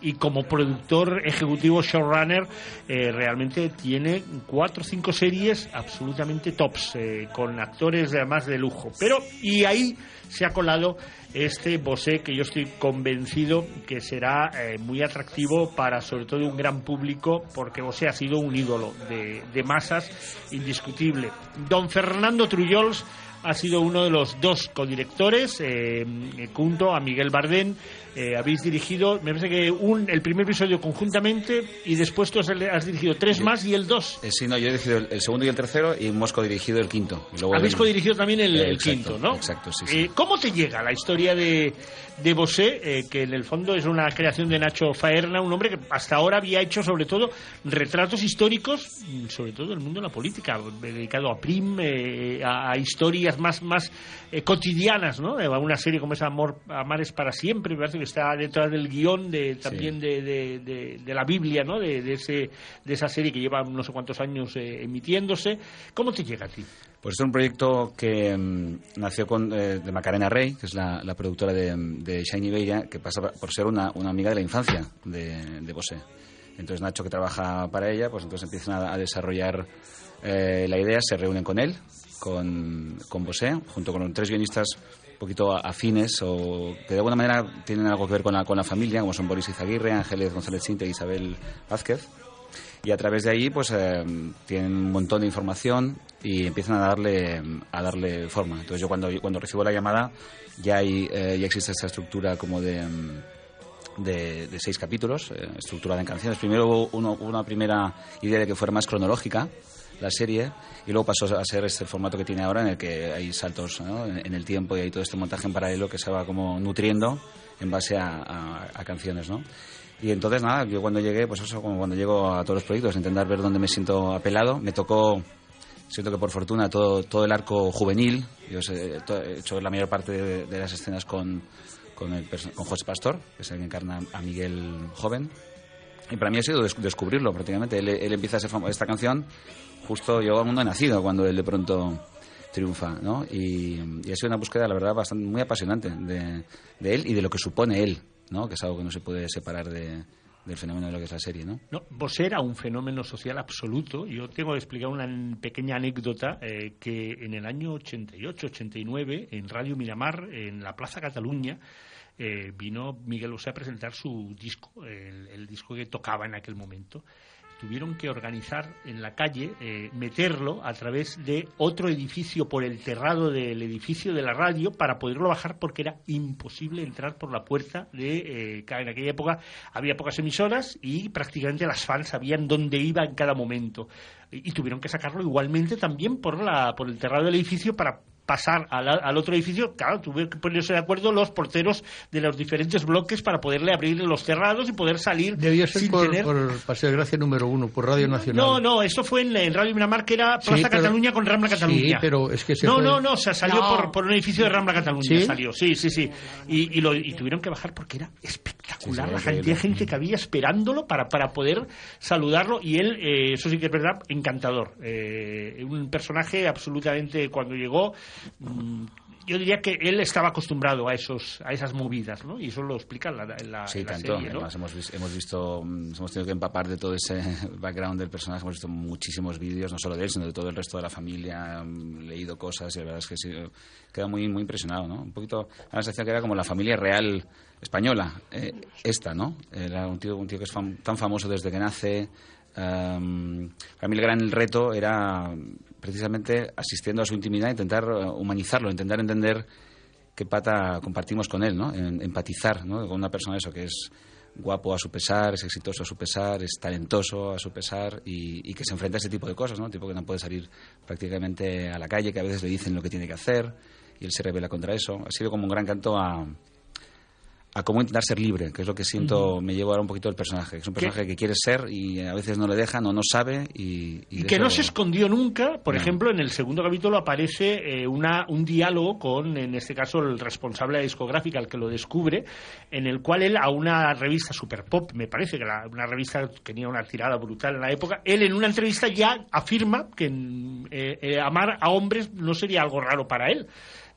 y como productor ejecutivo showrunner, eh, realmente tiene cuatro o cinco series absolutamente tops, eh, con actores además de lujo. Pero, y ahí se ha colado este Bosé que yo estoy convencido que será eh, muy atractivo para sobre todo un gran público porque Bosé ha sido un ídolo de, masas indiscutible. Don Fernando Trullols ha sido uno de los dos codirectores, eh, junto a Miguel Bardén. Eh, habéis dirigido, me parece que un, el primer episodio conjuntamente y después tú has, has dirigido tres más y el dos. Eh, sí, no, yo he dirigido el, el segundo y el tercero y hemos codirigido el quinto. Y luego Habéis codirigido también el, Eh, el exacto, quinto, ¿no? Exacto, sí, sí. Eh, ¿Cómo te llega la historia de, de Bosé, eh, que en el fondo es una creación de Nacho Faerna, un hombre que hasta ahora había hecho sobre todo retratos históricos, mm, sobre todo del mundo de la política, dedicado a Prim, eh, a, a historias más, más eh, cotidianas, ¿no? Eh, Una serie como esa Amor, Amar es para siempre, me parece que está detrás del guion de, también de, de- de- de la Biblia, ¿no? De, ese, de esa serie que lleva no sé cuántos años eh, emitiéndose. ¿Cómo te llega a ti? Pues es un proyecto que mm, nació con, eh, de Macarena Rey, que es la, la productora de, de Shiny Bella, que pasa por ser una, una amiga de la infancia de, de Bosé. Entonces Nacho, que trabaja para ella, pues entonces empiezan a, a desarrollar eh, la idea, se reúnen con él, con, con Bosé, junto con los tres guionistas poquito afines o que de alguna manera tienen algo que ver con la, con la familia, como son Boris Izaguirre, Ángeles González Chinte e Isabel Vázquez. Y a través de ahí, pues eh, tienen un montón de información y empiezan a darle, a darle forma. Entonces yo cuando, cuando recibo la llamada ya, hay, eh, ya existe esta estructura como de, de, de seis capítulos, eh, estructurada en canciones. Primero hubo uno- una primera idea de que fuera más cronológica la serie y luego pasó a ser este formato que tiene ahora en el que hay saltos ¿no? en, el tiempo y hay todo este montaje en paralelo que se va como nutriendo en base a, a- a canciones, ¿no? Y entonces, nada, yo cuando llegué, pues eso, como cuando llego a todos los proyectos, intentar ver dónde me siento apelado, me tocó, siento que por fortuna, todo, todo el arco juvenil, yo he hecho la mayor parte de, de las escenas con, con, el con José Pastor, que es el que encarna a Miguel joven, y para mí ha sido des- descubrirlo prácticamente. Él, él empieza esta canción justo yo aún no he nacido cuando él de pronto triunfa, ¿no? Y, ha sido una búsqueda, la verdad, bastante muy apasionante de, de él y de lo que supone él, ¿no? Que es algo que no se puede separar de, del fenómeno de lo que es la serie, ¿no? No, Bosé era un fenómeno social absoluto. Yo tengo que explicar una pequeña anécdota eh, que en el año 88-89, en Radio Miramar, en la Plaza Cataluña, eh, vino Miguel Bosé a presentar su disco, el, el disco que tocaba en aquel momento. Tuvieron que organizar en la calle, eh, meterlo a través de otro edificio por el terrado del edificio de la radio para poderlo bajar porque era imposible entrar por la puerta de... eh, en aquella época había pocas emisoras y prácticamente las fans sabían dónde iba en cada momento. Y, y tuvieron que sacarlo igualmente también por, la, por el terrado del edificio para pasar al, al otro edificio, claro, tuvieron que ponerse de acuerdo los porteros de los diferentes bloques para poderle abrir los cerrados y poder salir Debió ser sin por, tener... por Paseo de Gracia número uno, por Radio Nacional. No, no, eso fue en, la- en Radio Miramar, que era Sí, Plaza pero- Cataluña con Rambla Sí, Cataluña. pero es que se No, fue- no, no, o sea, salió No. Por, por un edificio de Rambla Cataluña, ¿Sí? salió, sí, sí, sí. Y, y, lo, y tuvieron que bajar porque era espectacular Sí, sí, la cantidad de gente que había esperándolo para, para poder saludarlo. Y él, eh, eso sí que es verdad, encantador. Eh, un personaje absolutamente, cuando llegó, yo diría que él estaba acostumbrado a esos a esas movidas, ¿no? Y eso lo explica la, la, Sí, en la tanto. serie, ¿no? Además, hemos, hemos visto, mm, hemos tenido que empapar de todo ese [LAUGHS] background del personaje. Hemos visto muchísimos vídeos, no solo de él, sino de todo el resto de la familia. mm, leído cosas y la verdad es que sí, queda muy, muy impresionado, ¿no? Un poquito, la sensación que era como la familia real española, eh, esta, ¿no? Era un tío, un tío que es fam- tan famoso desde que nace. Um, para mí el gran reto era precisamente asistiendo a su intimidad, intentar eh, humanizarlo, intentar entender qué pata compartimos con él, ¿no? Empatizar, ¿no? Con una persona eso que es guapo a su pesar, es exitoso a su pesar, es talentoso a su pesar y, que se enfrenta a ese tipo de cosas, ¿no? Tipo que no puede salir prácticamente a la calle, que a veces le dicen lo que tiene que hacer y él se revela contra eso. Ha sido como un gran canto a, a cómo intentar ser libre, que es lo que siento, me llevo ahora un poquito del personaje. Es un personaje que quiere ser y a veces no le dejan o no sabe. Y, y Y de que no se escondió nunca. Por No. ejemplo, en el segundo capítulo aparece eh, una, un diálogo con, en este caso, el responsable de la discográfica, el que lo descubre, en el cual él a una revista super pop, me parece que la- una revista que tenía una tirada brutal en la época, él en una entrevista ya afirma que mm, eh, eh, amar a hombres no sería algo raro para él.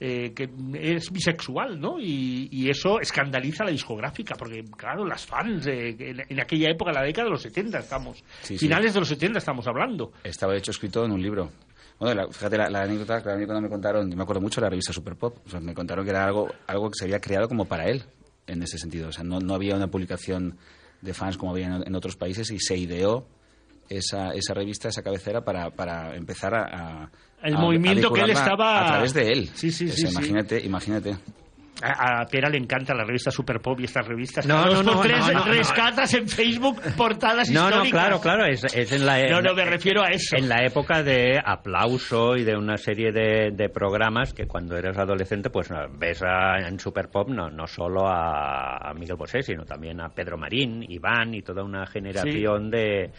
Eh, que es bisexual, ¿no? Y, y eso escandaliza a la discográfica, porque, claro, las fans, eh, en, en aquella época, la década de los 70 estamos, Sí, sí. finales de los 70 estamos hablando. Estaba de hecho escrito en un libro. Bueno, la- fíjate, la, la anécdota que a mí cuando me contaron, yo me acuerdo mucho de la revista Super Pop, o sea, me contaron que era algo, algo que se había creado como para él, en ese sentido. O sea, no, no había una publicación de fans como había en, en otros países y se ideó esa, esa revista, esa cabecera para, para empezar a... a- El a- a movimiento que él estaba- A través de él. Sí, sí, sí. Imagínate, imagínate. A, a Pera le encanta la revista Super Pop y estas revistas. No, no, no, tres no, no, no. rescatas en Facebook portadas No, no, históricas. claro, claro, es, es en la... No, no, me refiero a eso. En la época de aplauso y de una serie de, de programas que cuando eres adolescente, pues no, ves a- en Super Pop no, no solo a, a Miguel Bosé, sino también a Pedro Marín, Iván y toda una generación de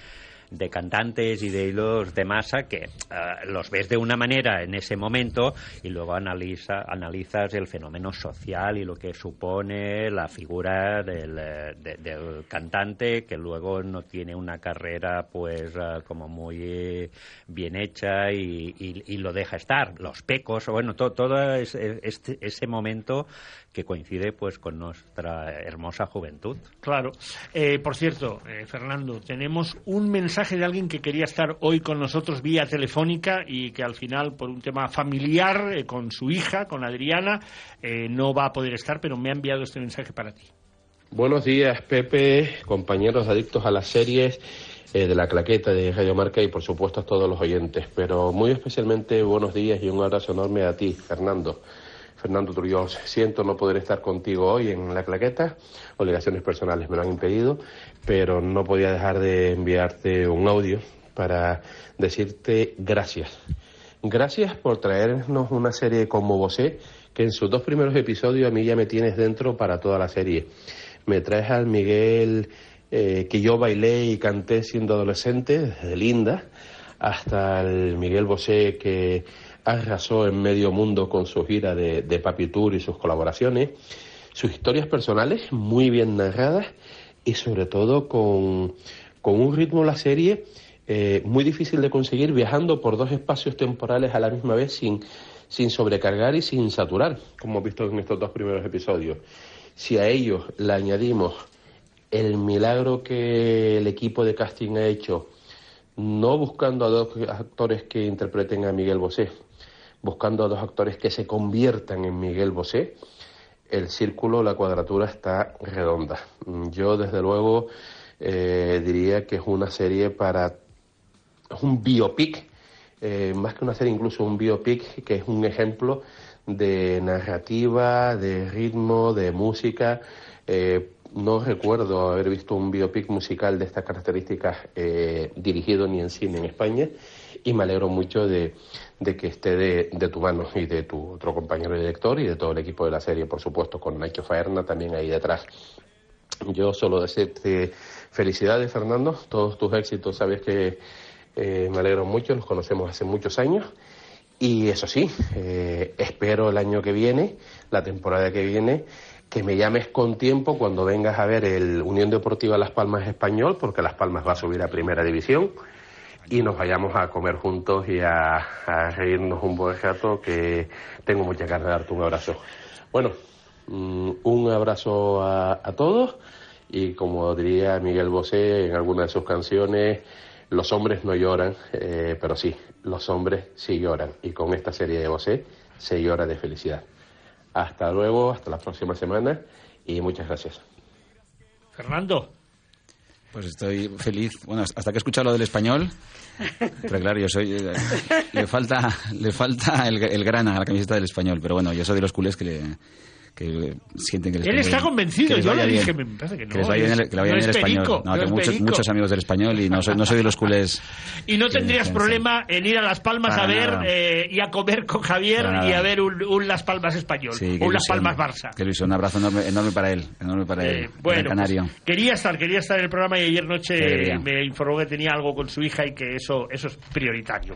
de cantantes y de hilos de masa que eh, los ves de una manera en ese momento y luego analiza, analizas el fenómeno social y lo que supone la figura del, eh, de- del cantante que luego no tiene una carrera pues eh, como muy bien hecha y, y- lo deja estar. Los pecos bueno to- todo este- ese momento que coincide pues con nuestra hermosa juventud Claro. Eh, por cierto, eh, Fernando, tenemos un mensaje de alguien que quería estar hoy con nosotros vía telefónica y que al final, por un tema familiar, eh, con su hija, con Adriana, eh, no va a poder estar, pero me ha enviado este mensaje para ti. Buenos días, Pepe, compañeros adictos a las series eh, de la claqueta de Radio Marca y por supuesto a todos los oyentes. Pero muy especialmente buenos días y un abrazo enorme a ti, Fernando. Fernando Turrios, siento no poder estar contigo hoy en la claqueta, obligaciones personales me lo han impedido, pero no podía dejar de enviarte un audio para decirte gracias. Gracias por traernos una serie como Bosé, que en sus dos primeros episodios a mí ya me tienes dentro para toda la serie. Me traes al Miguel eh, que yo bailé y canté siendo adolescente, desde Linda, hasta el Miguel Bosé que arrasó en medio mundo con su gira de, de y sus colaboraciones. Sus historias personales muy bien narradas y sobre todo con, con un ritmo la serie eh, muy difícil de conseguir viajando por dos espacios temporales a la misma vez sin, sin sobrecargar y sin saturar, como hemos visto en estos dos primeros episodios. Si a ellos le añadimos el milagro que el equipo de casting ha hecho, no buscando a dos actores que interpreten a Miguel Bosé, buscando a dos actores que se conviertan en Miguel Bosé, el círculo, la cuadratura está redonda. Yo, desde luego, eh, diría que es una serie para. es un biopic, eh, más que una serie, incluso un biopic que es un ejemplo de narrativa, de ritmo, de música. Eh, no recuerdo haber visto un biopic musical de estas características dirigido ni en cine en España y me alegro mucho de, de que esté de, de tu mano y de tu otro compañero director y de todo el equipo de la serie, por supuesto, con Nacho Faerna también ahí detrás. Yo solo decirte felicidades, Fernando, todos tus éxitos, sabes que eh, me alegro mucho, nos conocemos hace muchos años. Y eso sí, eh, espero el año que viene, la temporada que viene, que me llames con tiempo cuando vengas a ver el Unión Deportiva Las Palmas Español, porque Las Palmas va a subir a Primera División, y nos vayamos a comer juntos y a, reírnos un buen rato, que tengo mucha ganas de darte un abrazo. Bueno, mm, un abrazo a, a todos, y como diría Miguel Bosé en alguna de sus canciones, los hombres no lloran, eh, pero sí, los hombres sí lloran. Y con esta serie de Bosé se llora de felicidad. Hasta luego, hasta la próxima semana y muchas gracias. Fernando. Pues estoy feliz. Bueno, hasta que he escuchado lo del español. Pero claro, yo soy. Le falta, le falta el, el grana a la camiseta del español. Pero bueno, yo soy de los culés que le, que sienten que les Él está que convencido, yo le bien. dije, me parece que no. Que les vaya bien, el- que le vaya no bien el es español. perico, no, no que es muchos, muchos amigos del español y no soy, no soy de los culés. [LAUGHS] Y no que- tendrías que- problema en ir a Las Palmas Para a ver eh, y a comer con Javier Para y a ver un, un Las Palmas español, Sí, un Las Palmas Barça. Qué ilusión, un abrazo enorme, enorme para él, enorme para él, Eh, bueno, gran canario. pues, quería estar, quería estar en el programa y ayer noche me informó que tenía algo con su hija y que eso, eso es prioritario,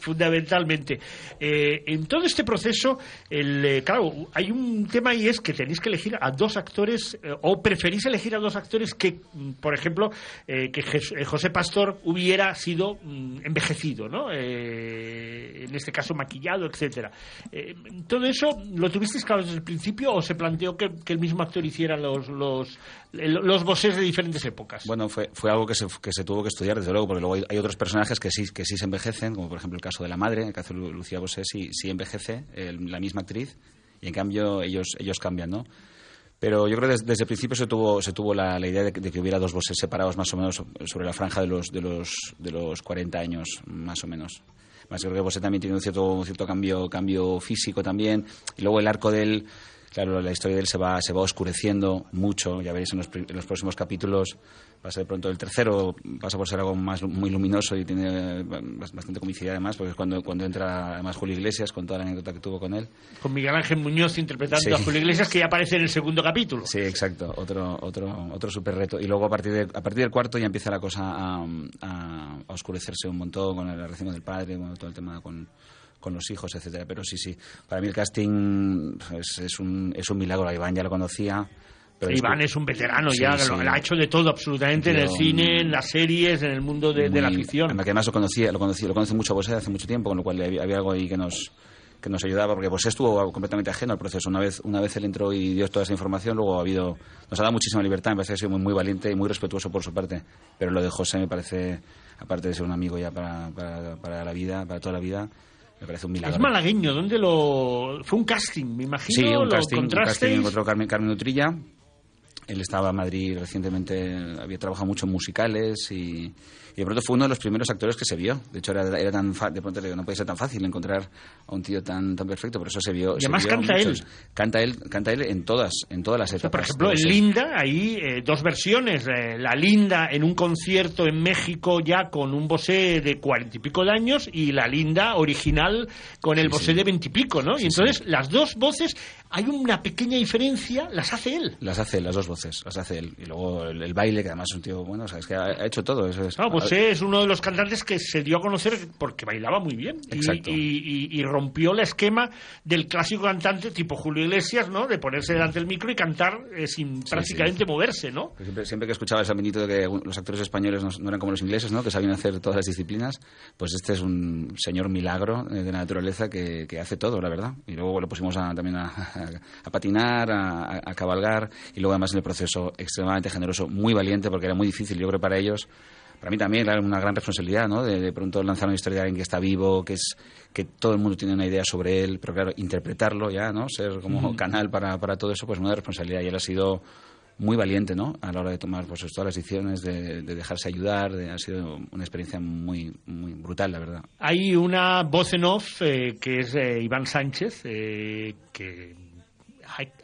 fundamentalmente. Eh, en todo este proceso, el, eh, claro, hay un tema y es que tenéis que elegir a dos actores eh, o preferís elegir a dos actores que, mm, por ejemplo, eh, que eh, José Pastor hubiera sido mm, envejecido, ¿no? Eh, en este caso maquillado, etcétera. Eh, todo eso lo tuvisteis claro desde el principio o se planteó que, el mismo actor hiciera los los los bosses de diferentes épocas. Bueno, fue, fue algo que se, que se tuvo que estudiar, desde luego, porque luego hay, hay otros personajes que sí, que sí se envejecen, como por ejemplo el caso de la madre, el caso de Lu- Lucía Bosé, sí, sí envejece, la misma actriz, y en cambio ellos, ellos cambian, ¿no? Pero yo creo que des- desde, el principio se tuvo, se tuvo la, idea de que, hubiera dos bosses separados más o menos sobre la franja de los, de los, de los 40 años, más o menos. Más creo que Bosé también tiene un cierto, cierto cambio, cambio físico también. Y luego el arco de él, claro, la historia de él se va, se va oscureciendo mucho. Ya veréis en los, pri- en los próximos capítulos, va a ser de pronto el tercero, pasa por ser algo más muy luminoso y tiene bas- bastante comicidad además, porque es cuando, cuando entra además Julio Iglesias con toda la anécdota que tuvo con él. Con Miguel Ángel Muñoz interpretando Sí. a Julio Iglesias, que ya aparece en el segundo capítulo. Sí, exacto, otro, otro, otro super reto. Y luego a partir, de- a partir del cuarto ya empieza la cosa a, a- a oscurecerse un montón con la relación con el padre, bueno, todo el tema con, con los hijos, etcétera. Pero sí, sí, para mí el casting es, es un, es un milagro. A Iván ya lo conocía. Pero Iván es un veterano Sí, ya, sí. lo, lo ha hecho de todo absolutamente en el cine, en las series, en el mundo de, de la muy- ficción. Además, lo conocía, lo conocía, lo conoce mucho a Bosé hace mucho tiempo, con lo cual había, había algo ahí que nos que nos ayudaba, porque Bosé estuvo completamente ajeno al proceso. Una vez, una vez él entró y dio toda esa información, luego ha habido, nos ha dado muchísima libertad, me parece que ha sido muy, muy valiente y muy respetuoso por su parte. Pero lo de José me parece, aparte de ser un amigo ya para, para, para la vida, para toda la vida, me parece un milagro. Es malagueño, ¿dónde lo...? Fue un casting, me imagino, Sí, un lo casting, un casting encontró Carmen, Carmen Utrilla. Él estaba en Madrid recientemente, había trabajado mucho en musicales y, y de pronto fue uno de los primeros actores que se vio. De hecho, era, era tan fa- de pronto no puede ser tan fácil encontrar a un tío tan, tan perfecto, por eso se vio. Y además canta muchos. él. Canta él, canta él en todas, en todas las etapas. Por ejemplo, en Linda, hay eh, dos versiones. eh, la Linda en un concierto en México ya con un Bosé de cuarenta y pico de años y la Linda original con el Bosé de veintipico, ¿no? y entonces las dos voces, hay una pequeña diferencia, las hace él. Las hace él, las dos voces, las hace él. Y luego el, el baile, que además es un tío, bueno, o sea, es que ha, ha hecho todo. Eso es, Claro, Bosé es uno de los cantantes que se dio a conocer porque bailaba muy bien y, y- y- rompió el esquema del clásico cantante tipo Julio Iglesias, ¿no? De ponerse delante del micro y cantar eh, sin prácticamente moverse, ¿no? Pues Siempre, siempre que escuchaba ese minito de que los actores españoles no, no eran como los ingleses, ¿no? que sabían hacer todas las disciplinas, pues este es un señor milagro eh, de la naturaleza que, que hace todo, la verdad. Y luego lo pusimos a- también a, a- [LAUGHS] a patinar, a cabalgar, y luego además en el proceso extremadamente generoso, muy valiente, porque era muy difícil, yo creo, para ellos. Para mí también era una gran responsabilidad, ¿no? De, de pronto lanzar una historia de alguien que está vivo, que es que todo el mundo tiene una idea sobre él, pero claro, interpretarlo ya, ¿no? Ser como canal para, para todo eso, pues una responsabilidad. Y él ha sido muy valiente, ¿no? A la hora de tomar pues, todas las decisiones, de, de dejarse ayudar, de- ha sido una experiencia muy, muy brutal, la verdad. Hay una voz en off eh, que es eh, Iván Sánchez, eh, que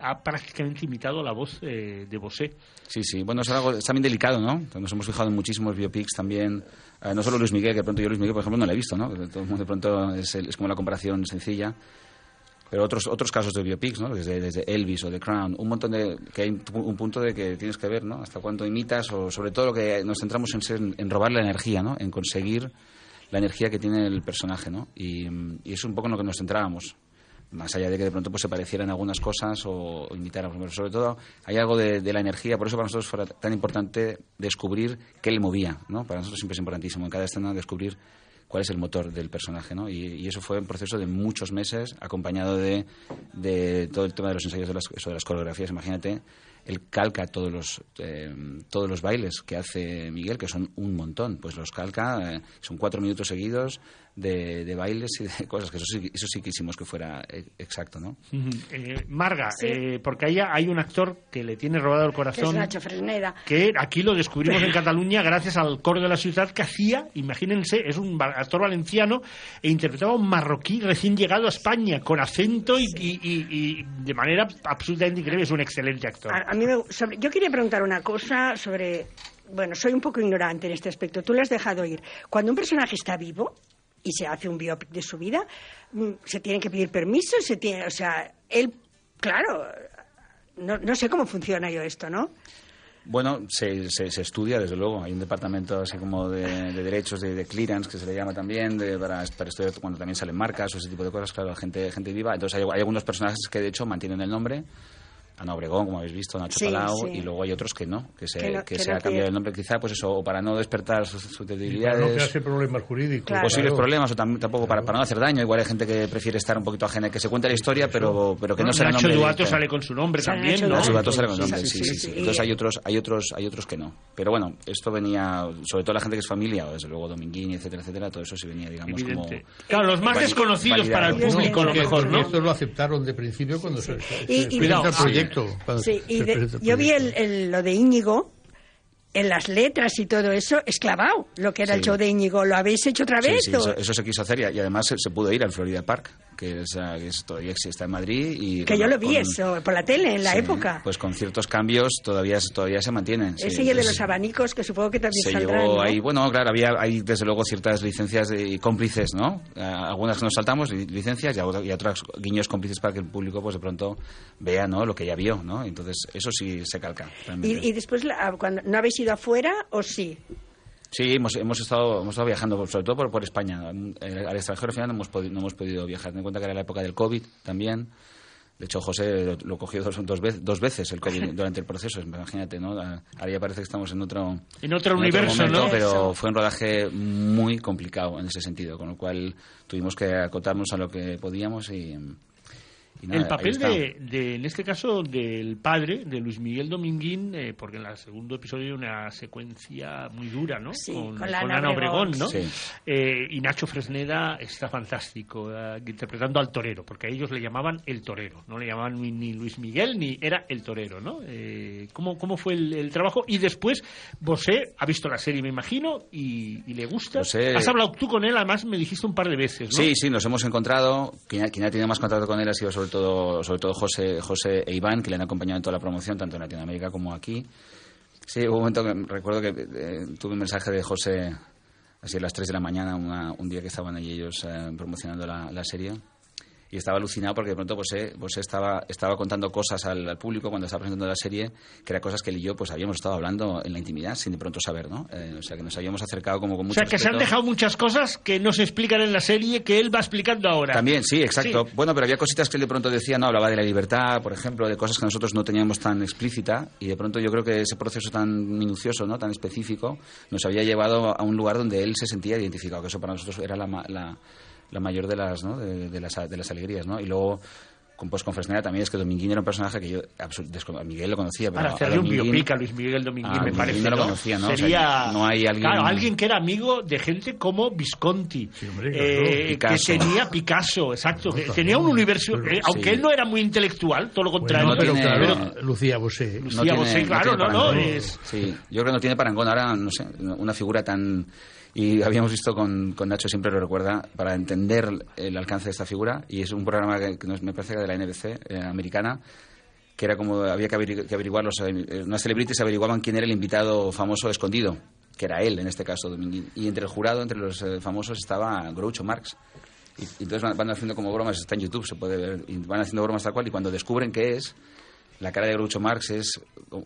ha, ha prácticamente imitado la voz eh, de Bosé. Sí, sí. Bueno, es algo también delicado, ¿no? Nos hemos fijado en muchísimos biopics también. Eh, no solo Luis Miguel, que de pronto yo Luis Miguel, por ejemplo, no lo he visto, ¿no? De pronto es, el- es como la comparación sencilla. Pero otros otros casos de biopics, ¿no? Desde, Elvis o The Crown, un montón de... que hay un, un punto de que tienes que ver, ¿no? Hasta cuánto imitas o sobre todo lo que nos centramos en, ser- en robar la energía, ¿no? En conseguir la energía que tiene el personaje, ¿no? Y, y es un poco en lo que nos centrábamos. Más allá de que de pronto pues, se parecieran algunas cosas o, o imitáramos. Pero sobre todo hay algo de, la energía. Por eso para nosotros fue tan importante descubrir qué le movía. ¿no? Para nosotros siempre es importantísimo en cada escena descubrir cuál es el motor del personaje. ¿no? Y, y eso fue un proceso de muchos meses acompañado de, de todo el tema de los ensayos de las, eso de las coreografías. Imagínate él calca todos los eh, todos los bailes que hace Miguel, que son un montón, pues los calca, eh, son cuatro minutos seguidos de, de bailes y de [LAUGHS] cosas, que eso sí, eso sí quisimos que fuera eh, exacto, ¿no? Eh, Marga, Sí. eh, porque ahí hay un actor que le tiene robado el que es corazón. Nacho Fresneda. que aquí lo descubrimos en Cataluña gracias al coro de la ciudad que hacía, imagínense, es un actor valenciano e interpretaba a un marroquí recién llegado a España con acento y, y- y- y de manera absolutamente increíble. Es un excelente actor. A, a mí me- sobre- yo quería preguntar una cosa sobre. Bueno, soy un poco ignorante en este aspecto. Tú lo has dejado ir. Cuando un personaje está vivo y se hace un biopic de su vida, mm, se tiene que pedir permiso, se tiene, o sea, él, claro, no, no sé cómo funciona yo esto, ¿no? Bueno, se, se, se estudia, desde luego. Hay un departamento así como de, de derechos, de, de clearance, que se le llama también, de, para, para estudiar cuando también salen marcas o ese tipo de cosas, claro, gente, gente viva. Entonces hay, hay algunos personajes que de hecho mantienen el nombre. Ana Obregón, como habéis visto, Nacho Sí, Palau, sí. y luego hay otros que no, que se, Que no- que que se no ha cambiado el nombre quizá, pues eso, o para no despertar sus Para no susceptibilidades. crearse problemas jurídicos. Claro. posibles claro. problemas o tam- tampoco para, para no hacer daño. Igual hay gente que prefiere estar un poquito ajena, que se cuente la historia, pero, pero que no, sea el Nacho nombre Duato sale con su nombre también, Nacho ¿no? Nacho Duato sale con Sí, nombre, sí, sí, sí, sí, sí. sí. Entonces hay otros, hay otros, hay otros que no. Pero bueno, esto venía, sobre todo la gente que es familia, o desde luego Dominguín, etcétera, etcétera, todo eso sí venía, digamos, Evidente. como... Claro, los más desconocidos para el público, a lo mejor, ¿no? Esto lo aceptaron de principio cuando se, Cuidado, sí. y de- yo vi el, el- lo de Íñigo en las letras y todo eso, esclavado, lo que era el Sí. show de Íñigo. ¿Lo habéis hecho otra Sí, vez? sí, o- eso, eso se quiso hacer y, y además se, se pudo ir al Florida Park, que, es, ah, que es- todavía existe en Madrid. Y que yo lo vi con- eso, por la tele, en la sí, época. Pues con ciertos cambios todavía, todavía se mantienen. sí. Ese y el de los abanicos, que supongo que también se saldrán, llevó ¿no? ahí, bueno, claro, había hay desde luego ciertas licencias y cómplices, ¿no? Eh, algunas que nos saltamos, li- licencias, y, otras- guiños cómplices para que el público, pues de pronto vea, ¿no? Lo que ya vio, ¿no? Entonces, eso sí se calca. Y, y después, la- cuando, ¿no habéis ido afuera o sí? Sí, hemos, hemos, estado, hemos estado viajando, sobre todo por, por España. Eh, Al extranjero al final no hemos, podido, no hemos podido viajar. Ten en cuenta que era la época del COVID también. De hecho, José lo, lo cogió dos, dos, veces, dos veces el COVID [LAUGHS] durante el proceso. Imagínate, ¿no? Ahora ya parece que estamos en otro, En otro universo, momento, ¿no? Pero fue un rodaje muy complicado en ese sentido, con lo cual tuvimos que acotarnos a lo que podíamos y... nada, el papel de, de, en este caso, del padre, de Luis Miguel Dominguín, eh, porque en el segundo episodio hay una secuencia muy dura, ¿no? Sí, con, con la con Ana Ana Obregón, Obregón. ¿no? Sí. Eh, y Nacho Fresneda está fantástico, eh, interpretando al torero, porque a ellos le llamaban el torero, no le llamaban ni, ni Luis Miguel ni era el torero, ¿no? Eh, ¿cómo, ¿Cómo fue el, el trabajo? Y después, Bosé ha visto la serie, me imagino, y, y le gusta. Bosé- Has hablado tú con él, además me dijiste un par de veces, ¿no? Sí, sí, nos hemos encontrado. Quien, quien ha tenido más contacto con él ha sido sobre todo, sobre todo José, José e Iván, que le han acompañado en toda la promoción, tanto en Latinoamérica como aquí. Sí, hubo un momento que recuerdo que eh, tuve un mensaje de José así a las 3 de la mañana, una- un día que estaban allí ellos eh, promocionando la, la serie. Y estaba alucinado porque de pronto pues, eh, pues estaba, estaba contando cosas al, al público cuando estaba presentando la serie, que eran cosas que él y yo pues habíamos estado hablando en la intimidad sin de pronto saber, ¿no? Eh, o sea, que nos habíamos acercado como con O mucho sea, que se han dejado muchas cosas que no se explican en la serie que él va explicando ahora. También, sí, exacto. Sí. Bueno, pero había cositas que él de pronto decía, no, hablaba de la libertad, por ejemplo, de cosas que nosotros no teníamos tan explícita y de pronto yo creo que ese proceso tan minucioso, ¿no? tan específico, nos había llevado a un lugar donde él se sentía identificado, que eso para nosotros era la, la, la mayor de las, ¿no? de, de las, de las alegrías. ¿no? Y luego, con, pues con Fresneda también es que Dominguín era un personaje que yo, a Miguel lo conocía, pero Para a hacerle un biopic a Luis Miguel Dominguín, me parece. no lo ¿no? conocía, ¿no? O sea, Sería, no hay alguien- Claro, alguien que era amigo de gente como Visconti. hombre, eh, claro. que tenía Picasso, exacto. que también, tenía un universo, pero- eh, aunque sí. él no era muy intelectual, todo lo Bueno, contrario. no pero tiene- claro, pero- Lucía Bosé. Lucía Bosé, claro, no, no, es- Sí, yo creo que no tiene parangón ahora, no sé, una figura tan... Y habíamos visto con, con Nacho, siempre lo recuerda, para entender el alcance de esta figura, y es un programa que, nos- me parece que de la NBC eh, americana, que era como había que, averi- que averiguar, los, eh, unas celebrities averiguaban quién era el invitado famoso escondido, que era él en este caso, Dominguín. Y entre el jurado, entre los eh, famosos, estaba Groucho Marx. Y, y entonces van, van haciendo como bromas, está en YouTube, se puede ver, y van haciendo bromas tal cual, y cuando descubren qué es, la cara de Groucho Marx es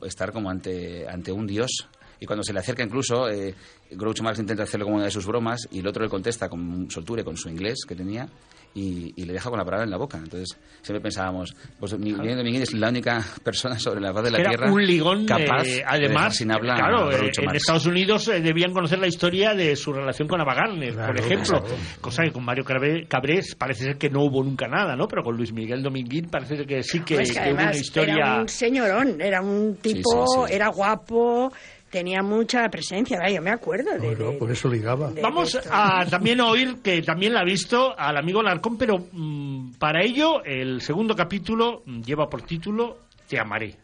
estar como ante, ante un dios. Y cuando se le acerca incluso, eh, Groucho Marx intenta hacerle como una de sus bromas y el otro le contesta con soltura y con su inglés que tenía y, y le deja con la palabra en la boca. Entonces siempre pensábamos, pues Miguel Dominguín es la única [LAUGHS] persona sobre la faz de la Era Tierra un ligón, capaz eh, de además, dejar sin habla claro, a eh, Groucho en Marx. Estados Unidos eh, debían conocer la historia de su relación con Ava Gardner, por Claro, ejemplo, claro. cosa que con Mario Cabré- Cabrés parece ser que no hubo nunca nada, ¿no? Pero con Luis Miguel Dominguín parece ser que sí que, Pues que que hubo una historia... era un señorón, era un tipo, sí, sí. era guapo, tenía mucha presencia. Yo me acuerdo de, Bueno, de- por eso ligaba. de- Vamos de a también oír que también la ha visto al amigo Larcón, pero mm, para ello el segundo capítulo mm, lleva por título Te amaré.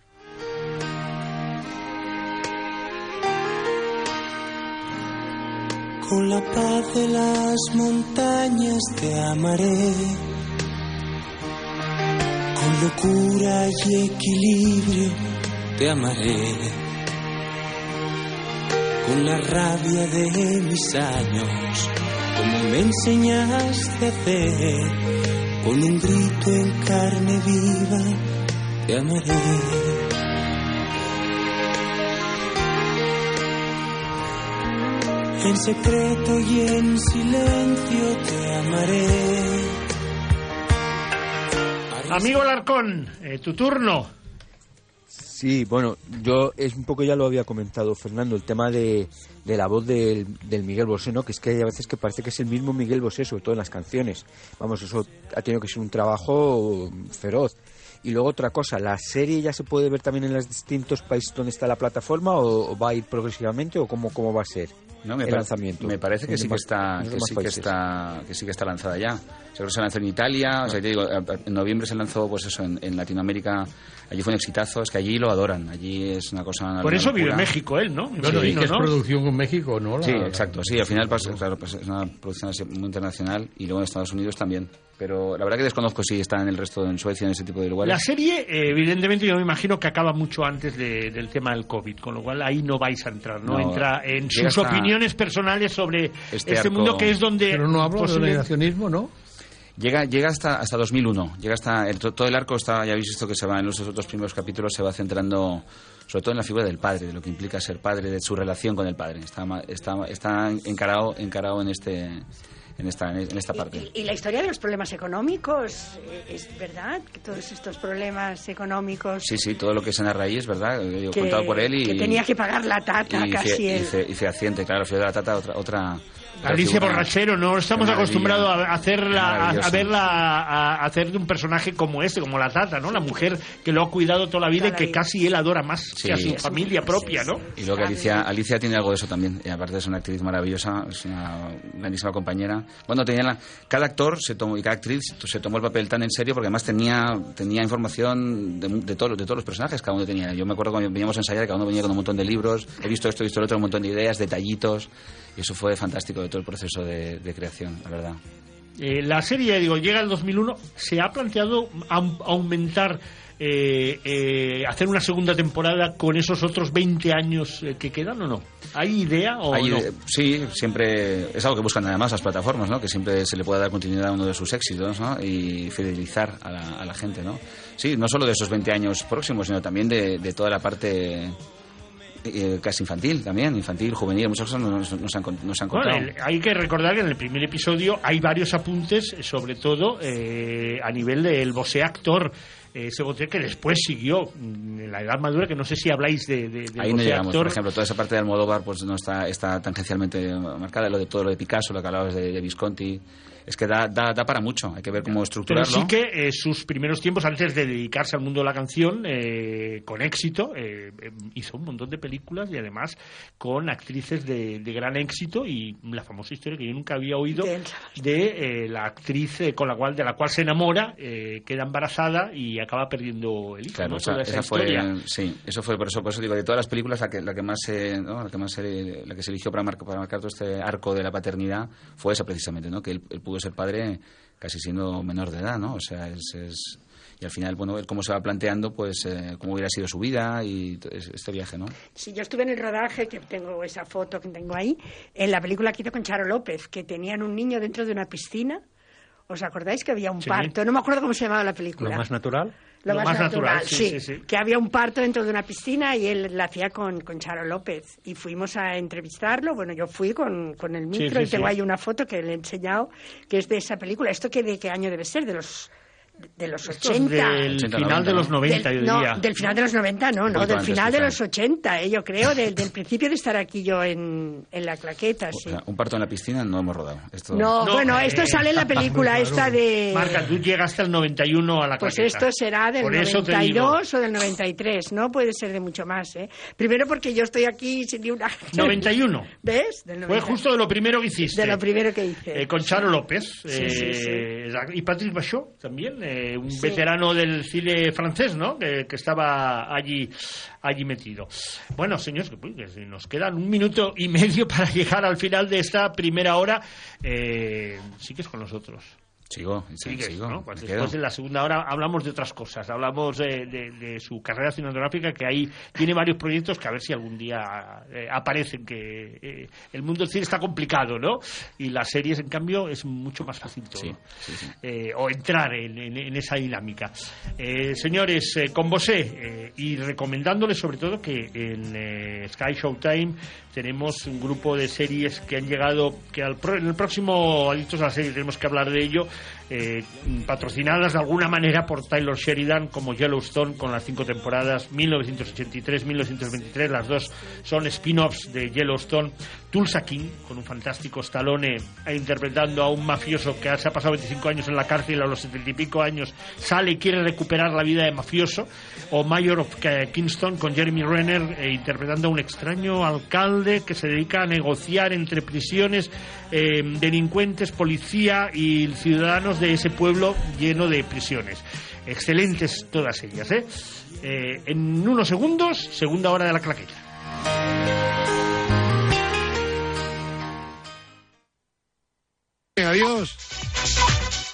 Con la paz de las montañas te amaré. Con locura y equilibrio te amaré. Con la rabia de mis años, como me enseñaste a hacer. Con un grito en carne viva te amaré. En secreto y en silencio te amaré. Amigo Larcón, eh, tu turno. Sí, bueno, yo es un poco ya lo había comentado Fernando, el tema de, de la voz del, del Miguel Bosé, ¿no? Que es que hay a veces que parece que es el mismo Miguel Bosé, sobre todo en las canciones. Vamos, eso ha tenido que ser un trabajo feroz. Y luego otra cosa, ¿la serie ya se puede ver también en los distintos países donde está la plataforma o, o va a ir progresivamente o cómo, cómo va a ser No, me, el lanzamiento? me parece que sí que está que sí que está que sí que está lanzada ya. Seguro que se lanzó en Italia, o sea, te digo, en noviembre se lanzó pues eso en, en Latinoamérica, allí fue un exitazo, es que allí lo adoran, allí es una cosa una Por eso vive en. México él, ¿no? Bueno, y Imagino, que es ¿no? producción con México, ¿no? La- Sí, exacto, sí, al final pasa- claro, pues es una producción así muy internacional y luego en Estados Unidos también. Pero la verdad que desconozco si está en el resto, en Suecia, en ese tipo de lugares. La serie, eh, evidentemente, yo me imagino que acaba mucho antes de- del tema del COVID, con lo cual ahí no vais a entrar, ¿no? No, Entra en sus opiniones personales sobre este este, mundo que es donde... Pero no hablo posible- de negacionismo, ¿no? Llega, llega hasta, hasta 2001. Llega hasta el- to- todo el arco está, ya habéis visto que se va en los otros primeros capítulos se va centrando sobre todo en la figura del padre, de lo que implica ser padre, de su relación con el padre. Está, ma- está, está encarado, encarado en este en esta en esta parte. Y la historia de los problemas económicos, eh, ¿es verdad? Que todos estos problemas económicos Sí, sí, todo lo que se narra ahí es verdad, eh, yo que, contado por él y que tenía que pagar la tata y, casi fe- y él. fe- y fehaciente, claro, Feo de la Tata otra otra Alicia. Borrachero, no estamos acostumbrados a hacerla, a, verla, a, a hacer de un personaje como este, como la Tata, ¿no? La mujer que lo ha cuidado toda la vida y que casi él adora más Sí. que a su familia propia, ¿no? Y luego que Alicia, Alicia tiene algo de eso también. Y aparte es una actriz maravillosa, es una grandísima compañera. Bueno, tenía la- cada actor se tomó, y cada actriz se tomó el papel tan en serio porque además tenía, tenía información de, de, todo- de todos los personajes, cada uno tenía. Yo me acuerdo cuando veníamos a ensayar, cada uno venía con un montón de libros, he visto esto, he visto lo otro, un montón de ideas, detallitos. Y eso fue fantástico todo el proceso de, de creación, la verdad. Eh, la serie, digo, llega el 2001. ¿Se ha planteado aumentar, eh, eh, hacer una segunda temporada con esos otros 20 años eh, que quedan o no? ¿Hay idea o Hay, no? Sí, siempre es algo que buscan además las plataformas, ¿no? Que siempre se le pueda dar continuidad a uno de sus éxitos, ¿no? Y fidelizar a la, a la gente, ¿no? Sí, no solo de esos 20 años próximos, sino también de, de toda la parte eh, casi infantil también, infantil, juvenil, muchas cosas nos, nos han, nos han Bueno, contado. el- hay que recordar que en el primer episodio hay varios apuntes, eh, sobre todo eh, a nivel del Bosé actor. eh, Ese Bosé que después siguió mm, en la edad madura, que no sé si habláis de, de, del Ahí no llegamos, actor. por ejemplo, toda esa parte de Almodóvar pues no está, está tangencialmente marcada, lo de todo lo de Picasso, lo que hablabas de, de Visconti, es que da, da, da para mucho, hay que ver cómo Pero estructurarlo. sí que eh, sus primeros tiempos, antes de dedicarse al mundo de la canción, eh, con éxito, eh, eh, hizo un montón de películas y además con actrices de, de gran éxito y la famosa historia que yo nunca había oído de eh, la actriz eh, con la cual de la cual se enamora, eh, queda embarazada y acaba perdiendo el hijo. Claro, ¿no? esa, esa esa fue, sí, eso fue por eso, por eso digo de todas las películas la que la que más se, ¿no? la que más la que se eligió para marcar, para marcar todo este arco de la paternidad fue esa precisamente, ¿no? Que él, él pudo ser padre casi siendo menor de edad, ¿no? O sea, es, es- y al final, bueno, él cómo se va planteando, pues, eh, cómo hubiera sido su vida y este viaje, ¿no? Sí, yo estuve en el rodaje, que tengo esa foto que tengo ahí, en la película que hizo con Charo López, que tenían un niño dentro de una piscina, ¿Os acordáis que había un Sí. parto? No me acuerdo cómo se llamaba la película. ¿Lo más natural? Lo, Lo más, más natural, natural, sí, sí, sí. Que había un parto dentro de una piscina y él la hacía con, con Charo López. Y fuimos a entrevistarlo. Bueno, yo fui con, con el micro y tengo ahí una foto que le he enseñado, que es de esa película. ¿Esto qué, de qué año debe ser? De los, de los Esto es 80. del 80, final de los 90, Del- yo no, diría. del final de los 90, no, no, del final de los 80, eh, yo creo, del, del principio de estar aquí yo en, en la claqueta, O sí. sea, un parto en la piscina no hemos rodado. Esto... No, No, bueno, eh, esto sale en la [LAUGHS] película esta de... Marca, tú llegaste al 91 a la Pues claqueta. esto será del Por eso te digo. 92 o del 93, no puede ser de mucho más, ¿eh? Primero porque yo estoy aquí sin ni una... [LAUGHS] 91. ¿Ves? Del Fue 90. justo de lo primero que hiciste. De lo primero que hice. Eh, con Charo López Sí, sí, eh, y Patrick Bachot también, eh, un Sí. veterano del cine francés, ¿no? Que, que estaba allí, allí metido. Bueno, señores, que, que si nos quedan un minuto y medio [LAUGHS] para llegar al final de esta primera hora. Eh, sigues con nosotros. Sigo, sí, Sigues, sigo. ¿no? Pues después de la segunda hora hablamos de otras cosas, hablamos de, de- de su carrera cinematográfica, que ahí tiene varios proyectos que a ver si algún día eh, aparecen, que eh, el mundo del cine está complicado, ¿no? Y las series, en cambio, es mucho más fácil todo. Sí, sí, sí. Eh, o entrar en, en- en esa dinámica. Eh, señores, con vosé y recomendándoles sobre todo que en Sky Showtime tenemos un grupo de series que han llegado, que al en el próximo Adictos a la Serie tenemos que hablar de ello, eh, patrocinadas de alguna manera por Taylor Sheridan como Yellowstone con las cinco temporadas 1983-1923, las dos son spin-offs de Yellowstone, Tulsa King con un fantástico Stallone eh, interpretando a un mafioso que se ha pasado 25 años en la cárcel a los 70 y pico años sale y quiere recuperar la vida de mafioso o Mayor of K- Kingston con Jeremy Renner eh, interpretando a un extraño alcalde que se dedica a negociar entre prisiones eh, delincuentes, policía y ciudadanos de ese pueblo lleno de prisiones. Excelentes todas ellas, ¿eh? Eh, en unos segundos, segunda hora de la claqueta. Adiós.